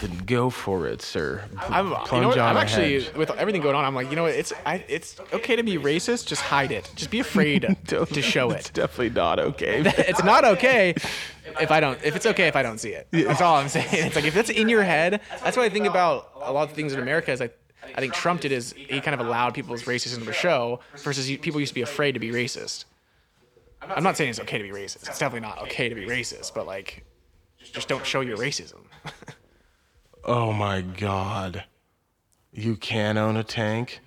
A: then go for it, sir.
B: I'm, you know what? I'm actually
A: ahead.
B: with everything going on. I'm like, you know what? It's I, it's okay to be racist. Just hide it. Just be afraid to show it.
A: It's definitely not okay.
B: it's not okay if I don't. If it's okay if I don't see it. That's all I'm saying. It's like if that's in your head. That's what I think about a lot of things in America. Is like I think Trump did is he kind of allowed people's racism to show versus people used to be afraid to be racist. I'm not saying it's okay to be racist. It's definitely not okay to be racist, but like, just don't show your racism.
A: oh my god. You can own a tank?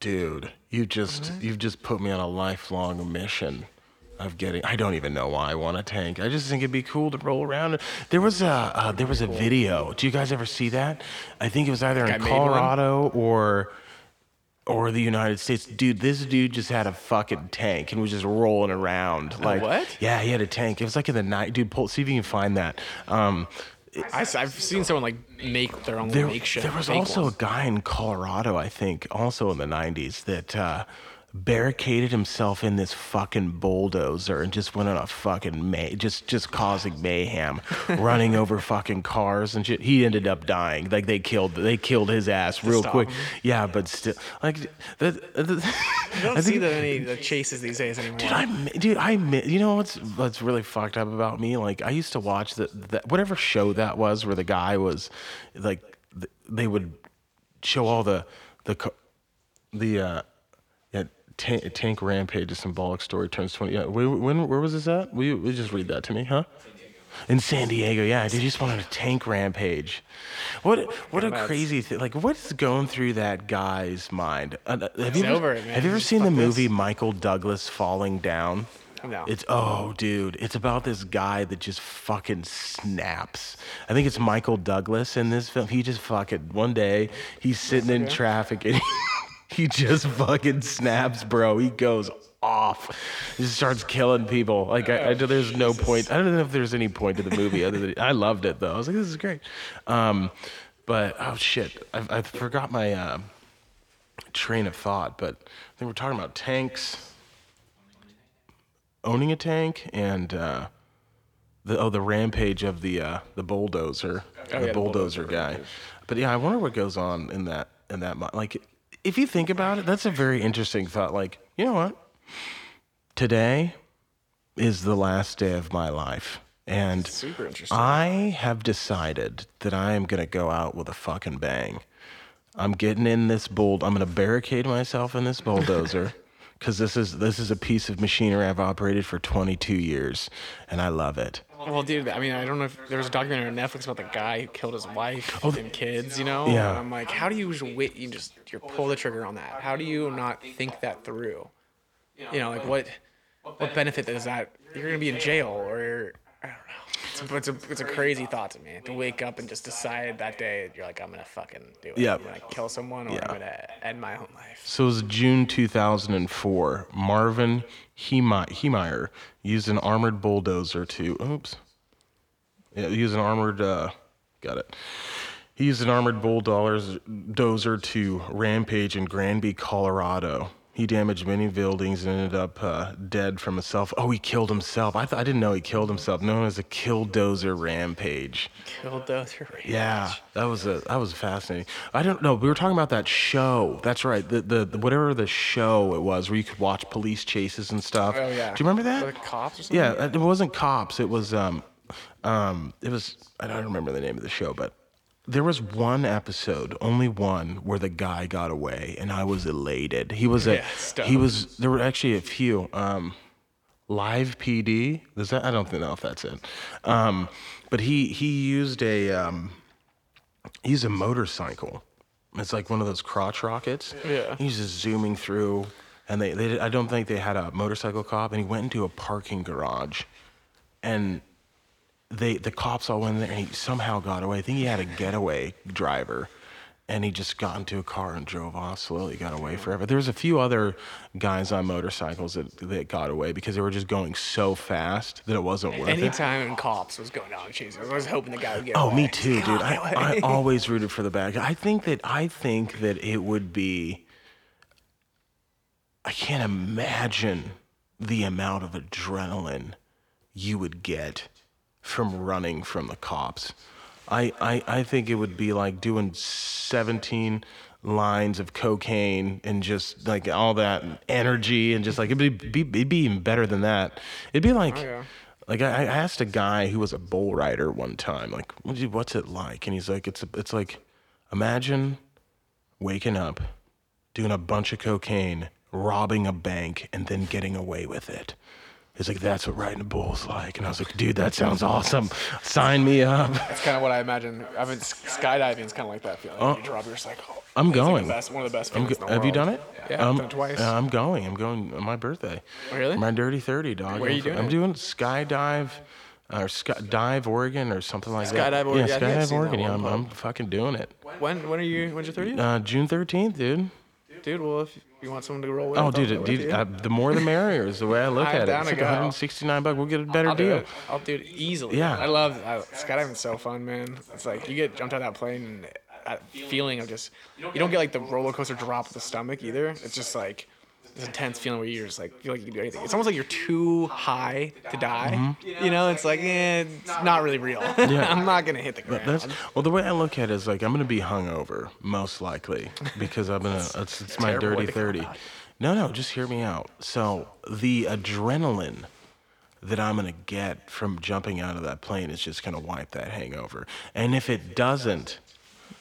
A: dude, you just you've just put me on a lifelong mission of getting. I don't even know why I want a tank. I just think it'd be cool to roll around. There was a uh, there was a video. Do you guys ever see that? I think it was either in? Colorado or or the United States. Dude, this dude just had a fucking tank and was just rolling around. Like
B: what?
A: Yeah, he had a tank. It was like in the night. Dude, pull, see if you can find that. Um,
B: I, have seen someone like make their own
A: there,
B: makeshift.
A: there was also
B: ones.
A: a guy in Colorado, I think, also in the 90s, that uh, barricaded himself in this fucking bulldozer and just went on a fucking may just just causing mayhem, running over fucking cars and shit. He ended up dying. Like they killed they killed his ass real quick.
B: him.
A: Yeah, but still, like the, the,
B: You don't
A: I
B: see
A: think-
B: that many the chases these days anymore.
A: Dude, I dude, I you know what's what's really fucked up about me? Like I used to watch that that whatever show that was where the guy was like they would show all the the the uh yeah tank, tank rampage a symbolic story turns 20 yeah when, when where was this at will you, will you just read that to me huh in San Diego, yeah, dude, you just wanted a tank rampage. What what a crazy thing! Like, what's going through that guy's mind? Uh, uh, have you
B: It's
A: ever,
B: over it.
A: Have you ever seen the movie Michael Douglas Falling Down?
B: No.
A: It's oh, dude, it's about this guy that just fucking snaps. I think it's Michael Douglas in this film. He just fucking one day he's sitting in traffic and he just fucking snaps, bro. He goes off. He starts killing people. Like I, I there's no point. I don't know if there's any point to the movie other than I loved it though. I was like, this is great. Um, but oh shit, I, I forgot my uh, train of thought. But I think we're talking about tanks, owning a tank, and uh, the oh the rampage of the uh, the bulldozer,
B: Oh,
A: the
B: yeah, the
A: bulldozer,
B: bulldozer
A: guy. But yeah, I wonder what goes on in that in that like if you think about it, that's a very interesting thought. Like you know what, today is the last day of my life. And
B: Super interesting.
A: I have decided that I am going to go out with a fucking bang. I'm getting in this bull. I'm going to barricade myself in this bulldozer because this is this is a piece of machinery I've operated for 22 years, and I love it.
B: Well, dude, I mean, I don't know if there was a documentary on Netflix about the guy who killed his wife oh, and kids, you know?
A: Yeah.
B: And I'm like, how do you just wait? You just you pull the trigger on that. How do you not think that through? You know, like what what benefit does that? You're gonna be in jail, or I don't know. It's a, it's a, it's a crazy thought to me to wake up and just decide that day you're like, I'm gonna fucking do it.
A: Yeah.
B: I'm gonna kill someone, or
A: Yeah.
B: I'm gonna end my own life.
A: So it was June 2004. Marvin Heemeyer used an armored bulldozer to, oops, yeah, he used an armored, uh, got it. He used an armored bulldozer to rampage in Granby, Colorado. He damaged many buildings and ended up uh, dead from himself. Oh, he killed himself. I, th- I didn't know he killed himself. Known as a killdozer rampage.
B: Killed Dozer.
A: Yeah, that was a that was fascinating. I don't know. We were talking about that show. That's right. The, the the whatever the show it was where you could watch police chases and stuff.
B: Oh yeah.
A: Do you remember that?
B: The cops or something?
A: Yeah, it wasn't cops. It was um, um, it was I don't remember the name of the show, but there was one episode, only one, where the guy got away, and I was elated. He was a
B: Yeah,
A: he was. There were actually a few. Um, Live PD. Does that? I don't know if that's it. Um, but he he used a um, he used a motorcycle. It's like one of those crotch rockets.
B: Yeah.
A: He's just zooming through, and they, they I don't think they had a motorcycle cop, and he went into a parking garage, and they the cops all went in there, and he somehow got away. I think he had a getaway driver, and he just got into a car and drove off slowly, got away forever. There was a few other guys on motorcycles that, that got away because they were just going so fast that it wasn't worth it.
B: Anytime cops was going down chasing, I was hoping the guy would get
A: oh,
B: away. Oh, away.
A: me too, dude. I, I always rooted for the bad guy. I think that I think that it would be. I can't imagine the amount of adrenaline you would get from running from the cops. I, I, I think it would be like doing 17 lines of cocaine and just like all that energy and just like it'd be, be, it'd be even better than that. It'd be like.
B: Oh, yeah.
A: Like I, I asked a guy who was a bull rider one time, like, "What what's it like? And he's like, it's it's like, imagine waking up, doing a bunch of cocaine, robbing a bank, and then getting away with it. He's like, that's what riding a bull's like. And I was like, dude, that sounds awesome. Sign me up.
B: That's kind of what I imagine. I mean, skydiving is kind of like that feeling.
A: Oh.
B: You drop, you're just like, oh,
A: I'm
B: It's like
A: going.
B: best, one of the best.
A: Go- have you done it?
B: Yeah,
A: um,
B: I've done it twice.
A: uh, I'm going. I'm going on my birthday.
B: Really?
A: My dirty thirty, dog.
B: Where are
A: I'm
B: you doing
A: I'm doing skydive, or sky, dive Oregon or something like that.
B: Skydive Oregon, yeah,
A: yeah skydive Oregon. Yeah, I'm, I'm fucking doing it.
B: when when are you? When's your 30th?
A: Uh, June thirteenth, dude.
B: dude, well, if you want someone to roll with,
A: Oh, dude, it-
B: with
A: dude, uh, the more the merrier is the way I look
B: I'm
A: at it. It's like 169 bucks. We'll get a better
B: I'll do
A: deal.
B: it. I'll do it easily.
A: Yeah.
B: I love I, skydiving's so fun, man. It's like you get jumped out of that plane and that feeling of just you don't get like the roller coaster drop of the stomach either. It's just like this intense feeling where you're just like feel like you can do anything. It's almost like you're too high to die. You know, it's like eh, it's not really real. I'm not gonna hit the ground.
A: That's well. The way I look at it is like I'm gonna be hungover most likely because I'm gonna. It's, it's my dirty thirty. No, no, just hear me out. So the adrenaline that I'm gonna get from jumping out of that plane is just gonna wipe that hangover. And if it doesn't,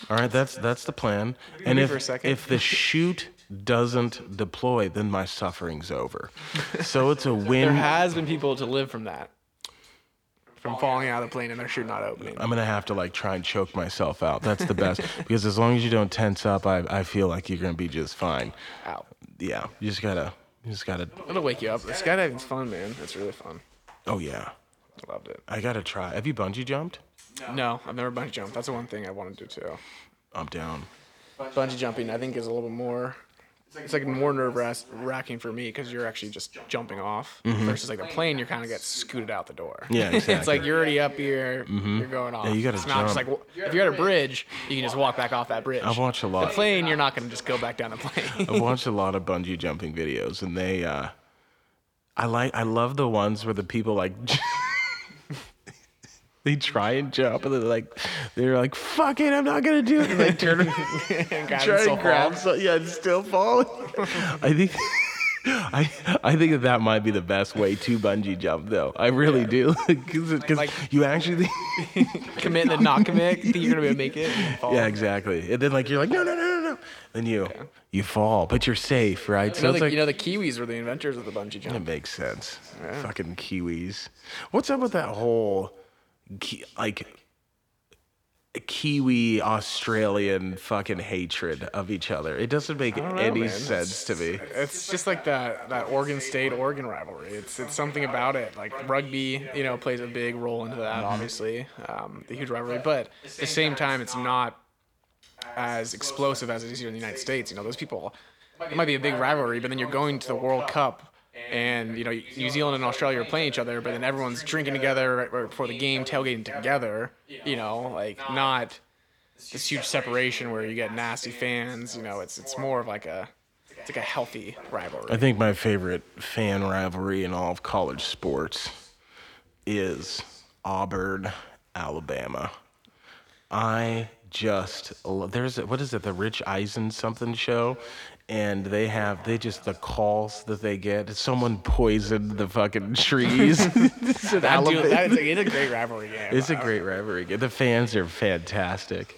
A: all right, that's that's the plan. And
B: me for a
A: if if the chute doesn't deploy, then my suffering's over. So it's a win.
B: there has been people to live from that. From falling out of the plane and their chute not opening.
A: I'm gonna have to like try and choke myself out. That's the best because as long as you don't tense up, I, I feel like you're gonna be just fine.
B: Ow.
A: Yeah, you just gotta, you just gotta.
B: It'll wake you up. Skydiving's fun, man. It's really fun.
A: Oh yeah,
B: I loved it.
A: I gotta try. Have you bungee jumped?
B: No, I've never bungee jumped. That's the one thing I want to do too.
A: I'm down.
B: Bungee jumping, I think, is a little bit more. It's like more nerve wracking for me because you're actually just jumping off versus like the plane. You're kind of get scooted out the door.
A: Mm-hmm. Yeah,
B: it's like you're already up here. You're going off.
A: Yeah, you gotta
B: It's not just like if you're at a bridge, you can just walk back off that bridge.
A: I've watched a lot.
B: The plane, you're not going to just go back down the plane.
A: I've watched a lot of bungee jumping videos, and they, uh, I like, I love the ones where the people like. They try and jump, and they're like, they're like, "Fuck it, I'm not gonna do it." And they turn
B: and
A: try
B: and
A: grab, so, yeah, it's still falling. I think, I, I think that that might be the best way to bungee jump, though. I really do, because
B: Like-
A: you actually,
B: commit and not commit. Think you're be make it?
A: yeah, exactly. And then like you're like, no, no, no, no, no. Then you, you fall, but you're safe, right?
B: You know,
A: it's
B: the,
A: like,
B: you know, the Kiwis were the inventors of the bungee jump.
A: It makes sense. Fucking Kiwis. What's up with that whole, like, Kiwi Australian fucking hatred of each other? It doesn't make
B: know,
A: any
B: man.
A: sense to me.
B: It's just like that that Oregon State Oregon rivalry. It's it's something about it. Like rugby, you know, plays a big role into that. Obviously, um, the huge rivalry. But at the same time, it's not as explosive as it is here in the United States. You know, those people. It might be a big rivalry, but then you're going to the World Cup. And you know, New Zealand and Australia are playing each other, but then everyone's drinking together right, before the game, tailgating together. You know, like not this huge separation where you get nasty fans. You know, it's it's more of like a it's like a healthy rivalry.
A: I think my favorite fan rivalry in all of college sports is Auburn, Alabama. I just there's what is it the Rich Eisen something show, and they have they just the calls that they get. Someone poisoned the fucking trees. It's in
B: That dude, that is, it's a great rivalry game.
A: It's a great rivalry. game. The fans are fantastic.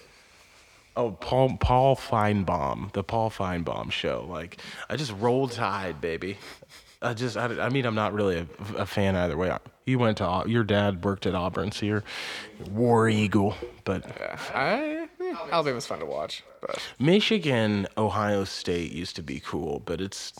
A: Oh, Paul Paul Finebaum, the Paul Finebaum show. Like, I just roll tide, baby. I just, I, I mean, I'm not really a, a fan either way. You went to your dad worked at Auburn, so you're War Eagle. But.
B: I, Alabama's fun to watch, but
A: Michigan, Ohio State used to be cool, but it's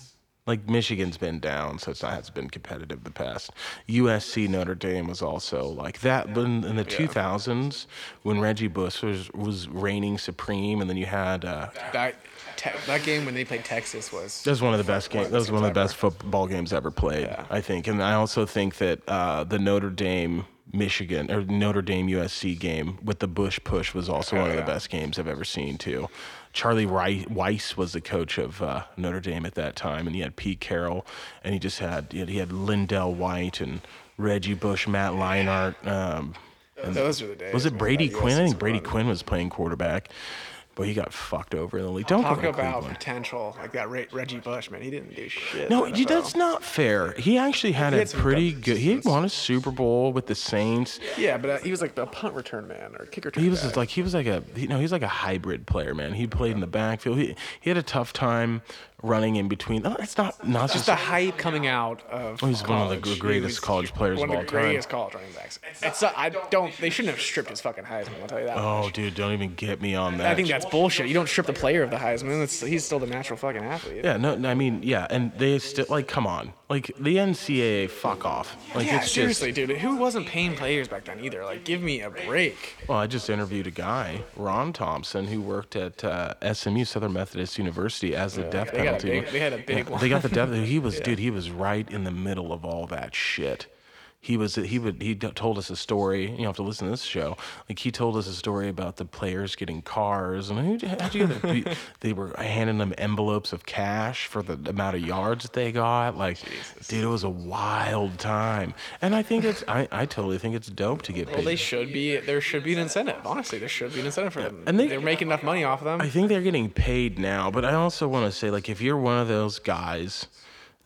A: like Michigan's been down, so it's not has been competitive the past. USC Notre Dame was also like that, but in, in the 2000s when Reggie Bush was was reigning supreme, and then you had uh,
B: that te- that game when they played Texas was
A: that was one of the best games. That was one of the best football games ever played, I think. And I also think that uh, the Notre Dame Michigan or Notre Dame USC game with the Bush push was also one of the best games I've ever seen too. Charlie Weis was the coach of uh, Notre Dame at that time, and he had Pete Carroll, and he just had he had, he had LenDale White and Reggie Bush, Matt Leinart. Um,
B: those are the days.
A: was it. Brady Quinn? I think Brady. Quinn was playing quarterback, but he got fucked over in the league. Don't
B: Talk
A: go
B: about
A: Cleveland.
B: potential like that Re- Reggie Bush man. He didn't do shit.
A: No,
B: in the
A: you-
B: NFL.
A: that's not fair. He actually had,
B: He
A: a
B: had some
A: pretty
B: good.
A: He won a Super Bowl with the Saints.
B: Yeah, but uh, he was like the punt return man or kick return.
A: He was like he was like a you know he's like a hybrid player, man. He played in the backfield. He he had a tough time running in between. Oh, it's not not
B: just
A: just.
B: the hype coming out of.
A: he's one of the
B: college. He
A: greatest
B: was
A: college players
B: One
A: of
B: of
A: all
B: the
A: time.
B: greatest college running backs. It's uh, I don't. They shouldn't have stripped his fucking Heisman. I'll tell you that.
A: Oh,
B: much.
A: dude, don't even get me on that.
B: I think that's bullshit. You don't strip the player of the Heisman. It's, he's still the natural fucking athlete.
A: Yeah, no, I mean, yeah, and they still like, come on, like the NCAA, fuck off. Like
B: Yeah,
A: it's
B: seriously,
A: just.
B: dude. Who wasn't paying players back then either? Like, give me a break.
A: Well, I just interviewed a guy, Ron Thompson, who worked at uh, SMU, Southern Methodist University, as the death
B: They got a
A: penalty.
B: big- they had a big
A: Yeah, They got the death. He was, dude. He was right in the middle of all that shit. He was. He would. He told us a story. You have to listen to this show. Like he told us a story about the players getting cars, and who how'd you get the, They were handing them envelopes of cash for the amount of yards that they got. Like, dude, it was a wild time. And I think it's. I, I totally think it's dope to get paid.
B: Well, they should be. There should be an incentive. Honestly, there should be an incentive for them.
A: and they-
B: they're making enough money off of them.
A: I think they're getting paid now, but I also want to say, like, if you're one of those guys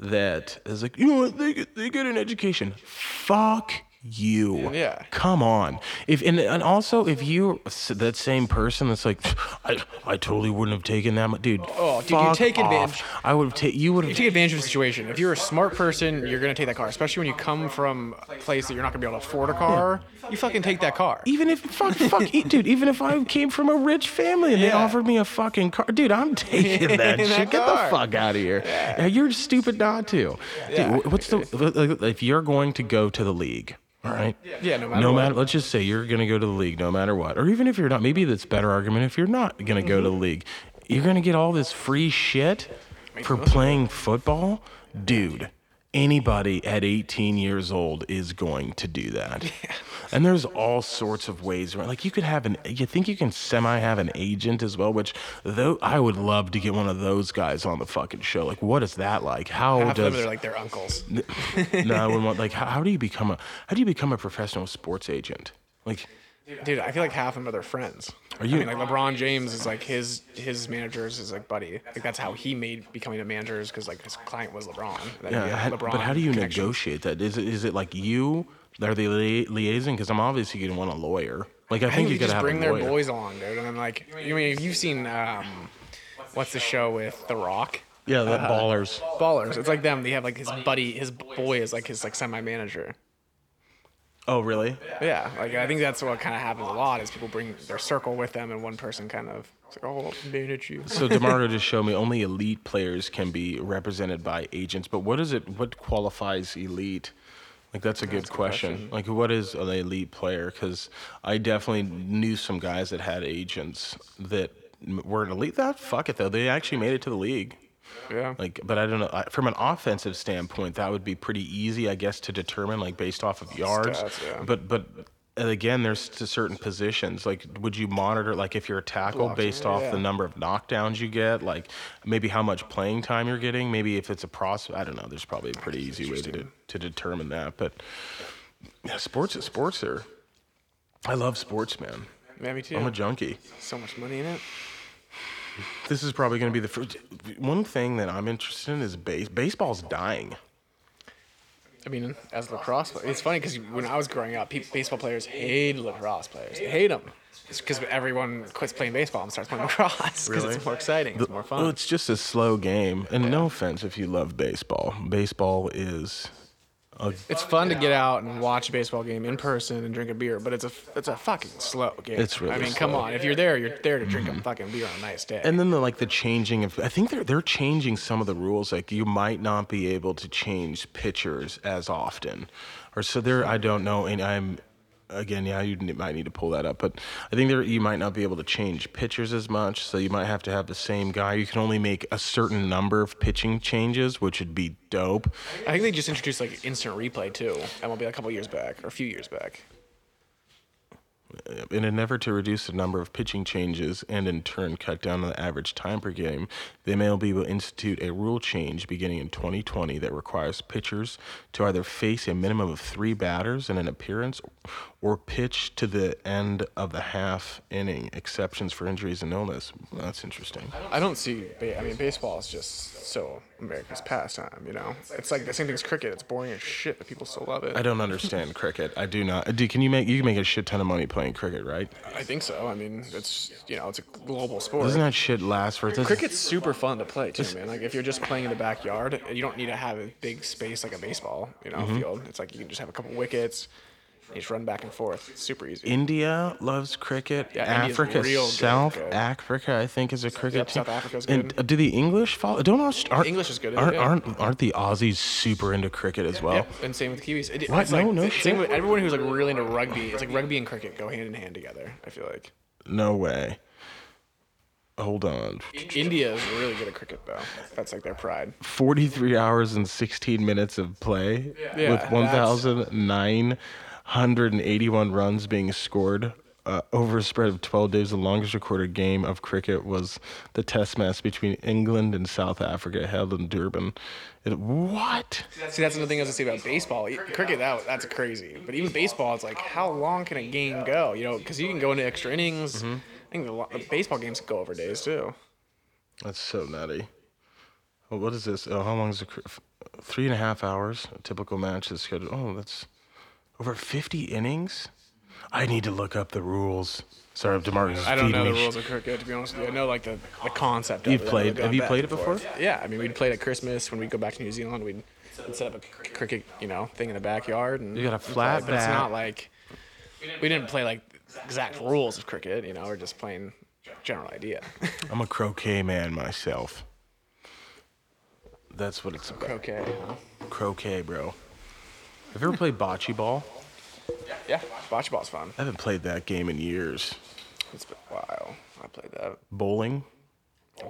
A: that is like, you know what, they get, they get an education, fuck you.
B: Yeah.
A: Come on. If and, and also if you that same person that's like, I, I totally wouldn't have taken that, mu-" dude.
B: Oh, dude, you take
A: off.
B: advantage.
A: I would have taken. You would have.
B: take advantage of the situation. If you're a smart person, you're gonna take that car. Especially when you come from a place that you're not gonna be able to afford a car. You fucking take that car.
A: Even if fuck fuck dude, even if I came from a rich family and they offered me a fucking car, dude, I'm taking that
B: That
A: shit. Get the fuck out of here. Yeah, you're stupid not to.
B: Yeah.
A: Dude, what's the if you're going to go to the league, all right?
B: Yeah, no matter
A: No matter, let's just say you're going to go to the league no matter what, or even if you're not, maybe that's a better argument. If you're not going to go to the
B: Mm-hmm.
A: league, you're going to get all this free shit for playing football, dude. Anybody at 18 years old is going to do that. And there's all sorts of ways around. Like you could have an, you think you can semi have an agent as well, which though I would love to get one of those guys on the fucking show. Like, what is that like? How
B: Half of
A: does
B: them are like their uncles.
A: no, I wouldn't want like how, how do you become a how do you become a professional sports agent? Like
B: Dude, I feel like half of them are their friends.
A: Are you-
B: I mean, like LeBron James is like his his managers is like buddy. Like that's how he made becoming a manager is because like his client was LeBron. Then
A: yeah,
B: had LeBron
A: but how do you
B: connections.
A: negotiate that? Is it is it like you are they lia- liaising? Because I'm obviously going to want a lawyer. Like I,
B: I
A: think
B: think
A: you
B: you
A: got to
B: just
A: have
B: bring
A: a
B: their boys along, dude. And then like, you mean you've seen um, what's the show with The Rock?
A: Yeah,
B: Uh,
A: the ballers.
B: Ballers. It's like them. They have like his buddy, his boy is like his like semi manager.
A: Oh, really?
B: Yeah, like I think that's what kind of happens a lot is people bring their circle with them, and one person kind of like, oh, I'll manage you.
A: So Demarco just showed me only elite players can be represented by agents. But what is it? What qualifies elite? Like that's a good question. Like what is an elite player? Because I definitely knew some guys that had agents that weren't elite. That fuck it though. They actually made it to the league.
B: Yeah.
A: Like, but I don't know. I, from an offensive standpoint, that would be pretty easy, I guess, to determine, like based off of yards.
B: Stats, yeah.
A: But but and again, there's to certain positions. Like, would you monitor, like, if you're a tackle
B: Blocks,
A: based off
B: yeah.
A: the number of knockdowns you get, like maybe how much playing time you're getting, maybe if it's a prospect. I don't know. There's probably a pretty easy way to to determine that. But yeah, sports sports are. I love sports, man.
B: Yeah, me too.
A: I'm a junkie.
B: so much money in it.
A: This is probably going to be the first. One thing that I'm interested in is base. Baseball's dying.
B: I mean, as lacrosse it's funny because when I was growing up, pe- baseball players hate lacrosse players. They hate them. It's because everyone quits playing baseball and starts playing lacrosse because
A: Really?
B: it's more exciting. It's more
A: Well,
B: fun.
A: it's just a slow game. And no offense if you love baseball. Baseball is
B: It's fun to get out and watch a baseball game in person and drink a beer, but it's a it's a fucking slow game.
A: It's really
B: I mean, come
A: slow. Mm-hmm.
B: on. If you're there, you're there to drink a fucking beer on a nice day.
A: and then the like the changing of I think they're they're changing some of the rules. Like you might not be able to change pitchers as often. Or so there I don't know and I'm again, yeah, you might need to pull that up, but I think there you might not be able to change pitchers as much, so you might have to have the same guy. You can only make a certain number of pitching changes, which would be dope.
B: I think they just introduced like instant replay too. MLB a couple years back or a few years back.
A: In an effort to reduce the number of pitching changes and in turn cut down on the average time per game, the MLB will institute a rule change beginning in 2020 that requires pitchers to either face a minimum of three batters in an appearance or pitch to the end of the half inning, exceptions for injuries and illness. Well, that's interesting.
B: I don't see. ba- I mean, baseball is just so America's pastime. You know, it's like the same thing as cricket. It's boring as shit, but people still love it.
A: I don't understand cricket. I do not. Do, can you make you can make a shit ton of money playing cricket, right?
B: I think so. I mean, it's you know, it's a global sport.
A: Doesn't that shit last for? Doesn't,
B: Cricket's super fun to play too, man. Like if you're just playing in the backyard, you don't need to have a big space like a baseball, you know,
A: Mm-hmm.
B: field. It's like you can just have a couple wickets. You just run back and forth. Super easy.
A: India loves cricket.
B: Yeah,
A: Africa, South
B: good.
A: Africa, I think, is a cricket
B: yep,
A: team.
B: South Africa's good.
A: And do the English follow? Don't Aust- aren't,
B: English is good.
A: Aren't, aren't, aren't the Aussies super into cricket as well?
B: And same with Kiwis. It,
A: what? No, no shit.
B: Same with everyone who's like really into rugby. It's like rugby and cricket go hand in hand together. I feel like.
A: No way. Hold on.
B: India is really good at cricket, though. That's like their pride.
A: 43 hours and 16 minutes of play
B: yeah,
A: with
B: 1,009
A: 181 runs being scored uh, over a spread of 12 days, the longest recorded game of cricket was the test match between England and South Africa held in Durban. It, what?
B: See, that's, see, another thing I was going to say about baseball. Cricket, that, that's crazy. But even baseball, it's like, how long can a game go? You know, because you can go into extra innings.
A: Mm-hmm.
B: I think the, the, baseball games go over days, too.
A: That's so nutty. What is this? Oh, how long is it? Three and a half hours. A typical match is scheduled. Oh, that's over 50 innings. I need to look up the rules. Sorry, Demarcus. is
B: I don't know the
A: me
B: rules of cricket to be honest with you. I know like the, the concept. Of
A: You've
B: it.
A: played- have you
B: back
A: played
B: and
A: it before?
B: forth. Yeah, I mean we'd play it at Christmas when we'd go back to New Zealand. We'd, we'd set up a c- cricket, you know, thing in the backyard. And
A: You got a
B: we'd play,
A: flat
B: but it's
A: bat.
B: not like we didn't play like exact rules of cricket. You know, we're just playing general idea.
A: I'm a croquet man myself. That's what it's about.
B: okay.
A: Croquet, bro. Have you ever played bocce ball?
B: Yeah, bocce ball's fun.
A: I haven't played that game in years.
B: It's been a while. I played that.
A: Bowling?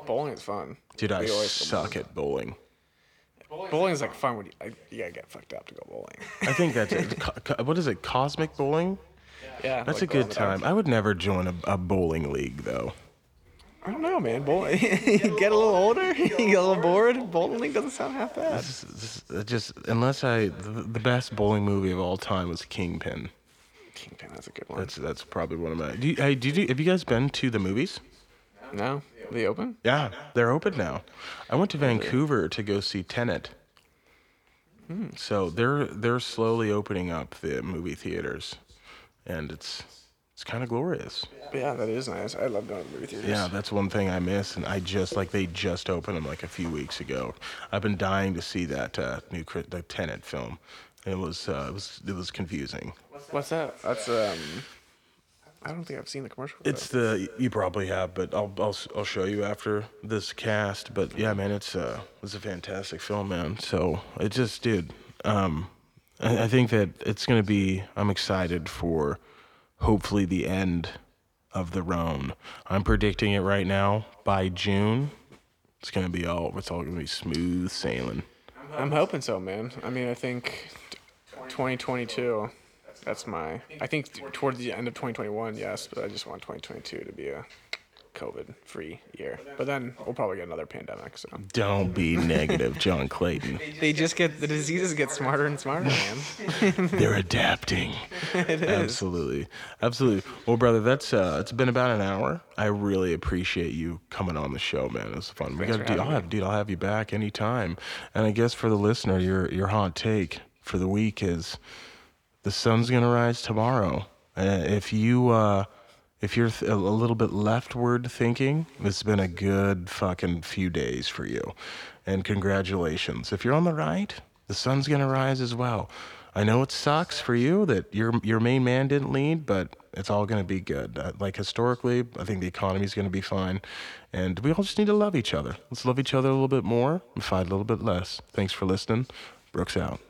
B: Bowling is fun.
A: Dude, I
B: We always go
A: suck at bowling.
B: bowling. Is like fun when you, like, you gotta get fucked up to go bowling.
A: I think that's it. Co- co- what is it? Cosmic bowling?
B: Yeah,
A: That's
B: like
A: a good time. I would never join a, a bowling league though.
B: I don't know, man. Bowling. you get a little older, you get a little bored. Bowling doesn't sound half bad.
A: This, this, it just unless I the, the best bowling movie of all time was Kingpin.
B: Kingpin, that's a good one.
A: That's that's probably one of my. Do you, hey, did you have you guys been to the movies?
B: No, they open.
A: Yeah, they're open now. I went to Vancouver to go see Tenet. Hmm. So they're they're slowly opening up the movie theaters, and it's it's kind of glorious.
B: Yeah, that is nice. I love going to movie theaters.
A: Yeah, that's one thing I miss, and I just like they just opened them like a few weeks ago. I've been dying to see that uh, new the Tenet film. It was uh, it was it was confusing.
B: What's that? That's um. I don't think I've seen the commercial.
A: It's the you probably have, but I'll I'll I'll show you after this cast. But yeah, man, it's uh it's a fantastic film, man. So it just, dude, um, I, I think that it's gonna be. I'm excited for, hopefully the end of the Rona. I'm predicting it right now by June. It's gonna be all. It's all gonna be smooth sailing.
B: I'm hoping so, man. I mean, I think 2022. That's my. I think towards the end of 2021, yes, but I just want 2022 to be a COVID-free year. But then we'll probably get another pandemic. So
A: Don't be negative, John Clayton.
B: they just get the diseases get smarter and smarter, man.
A: They're adapting.
B: it is.
A: Absolutely, absolutely. Well, brother, that's uh, it's been about an hour. I really appreciate you coming on the show, man. It was fun. we
B: Thanks
A: got,
B: for
A: dude, I'll
B: having
A: have, dude, I'll have you back anytime. And I guess for the listener, your your hot take for the week is the sun's gonna rise tomorrow. Uh, if you uh, if you're th- a little bit leftward thinking, it's been a good fucking few days for you. And congratulations. If you're on the right, the sun's gonna rise as well. I know it sucks for you that your your main man didn't lead, but it's all gonna be good. Uh, like historically, I think the economy's gonna be fine, and we all just need to love each other. Let's love each other a little bit more and fight a little bit less. Thanks for listening. Brooks out.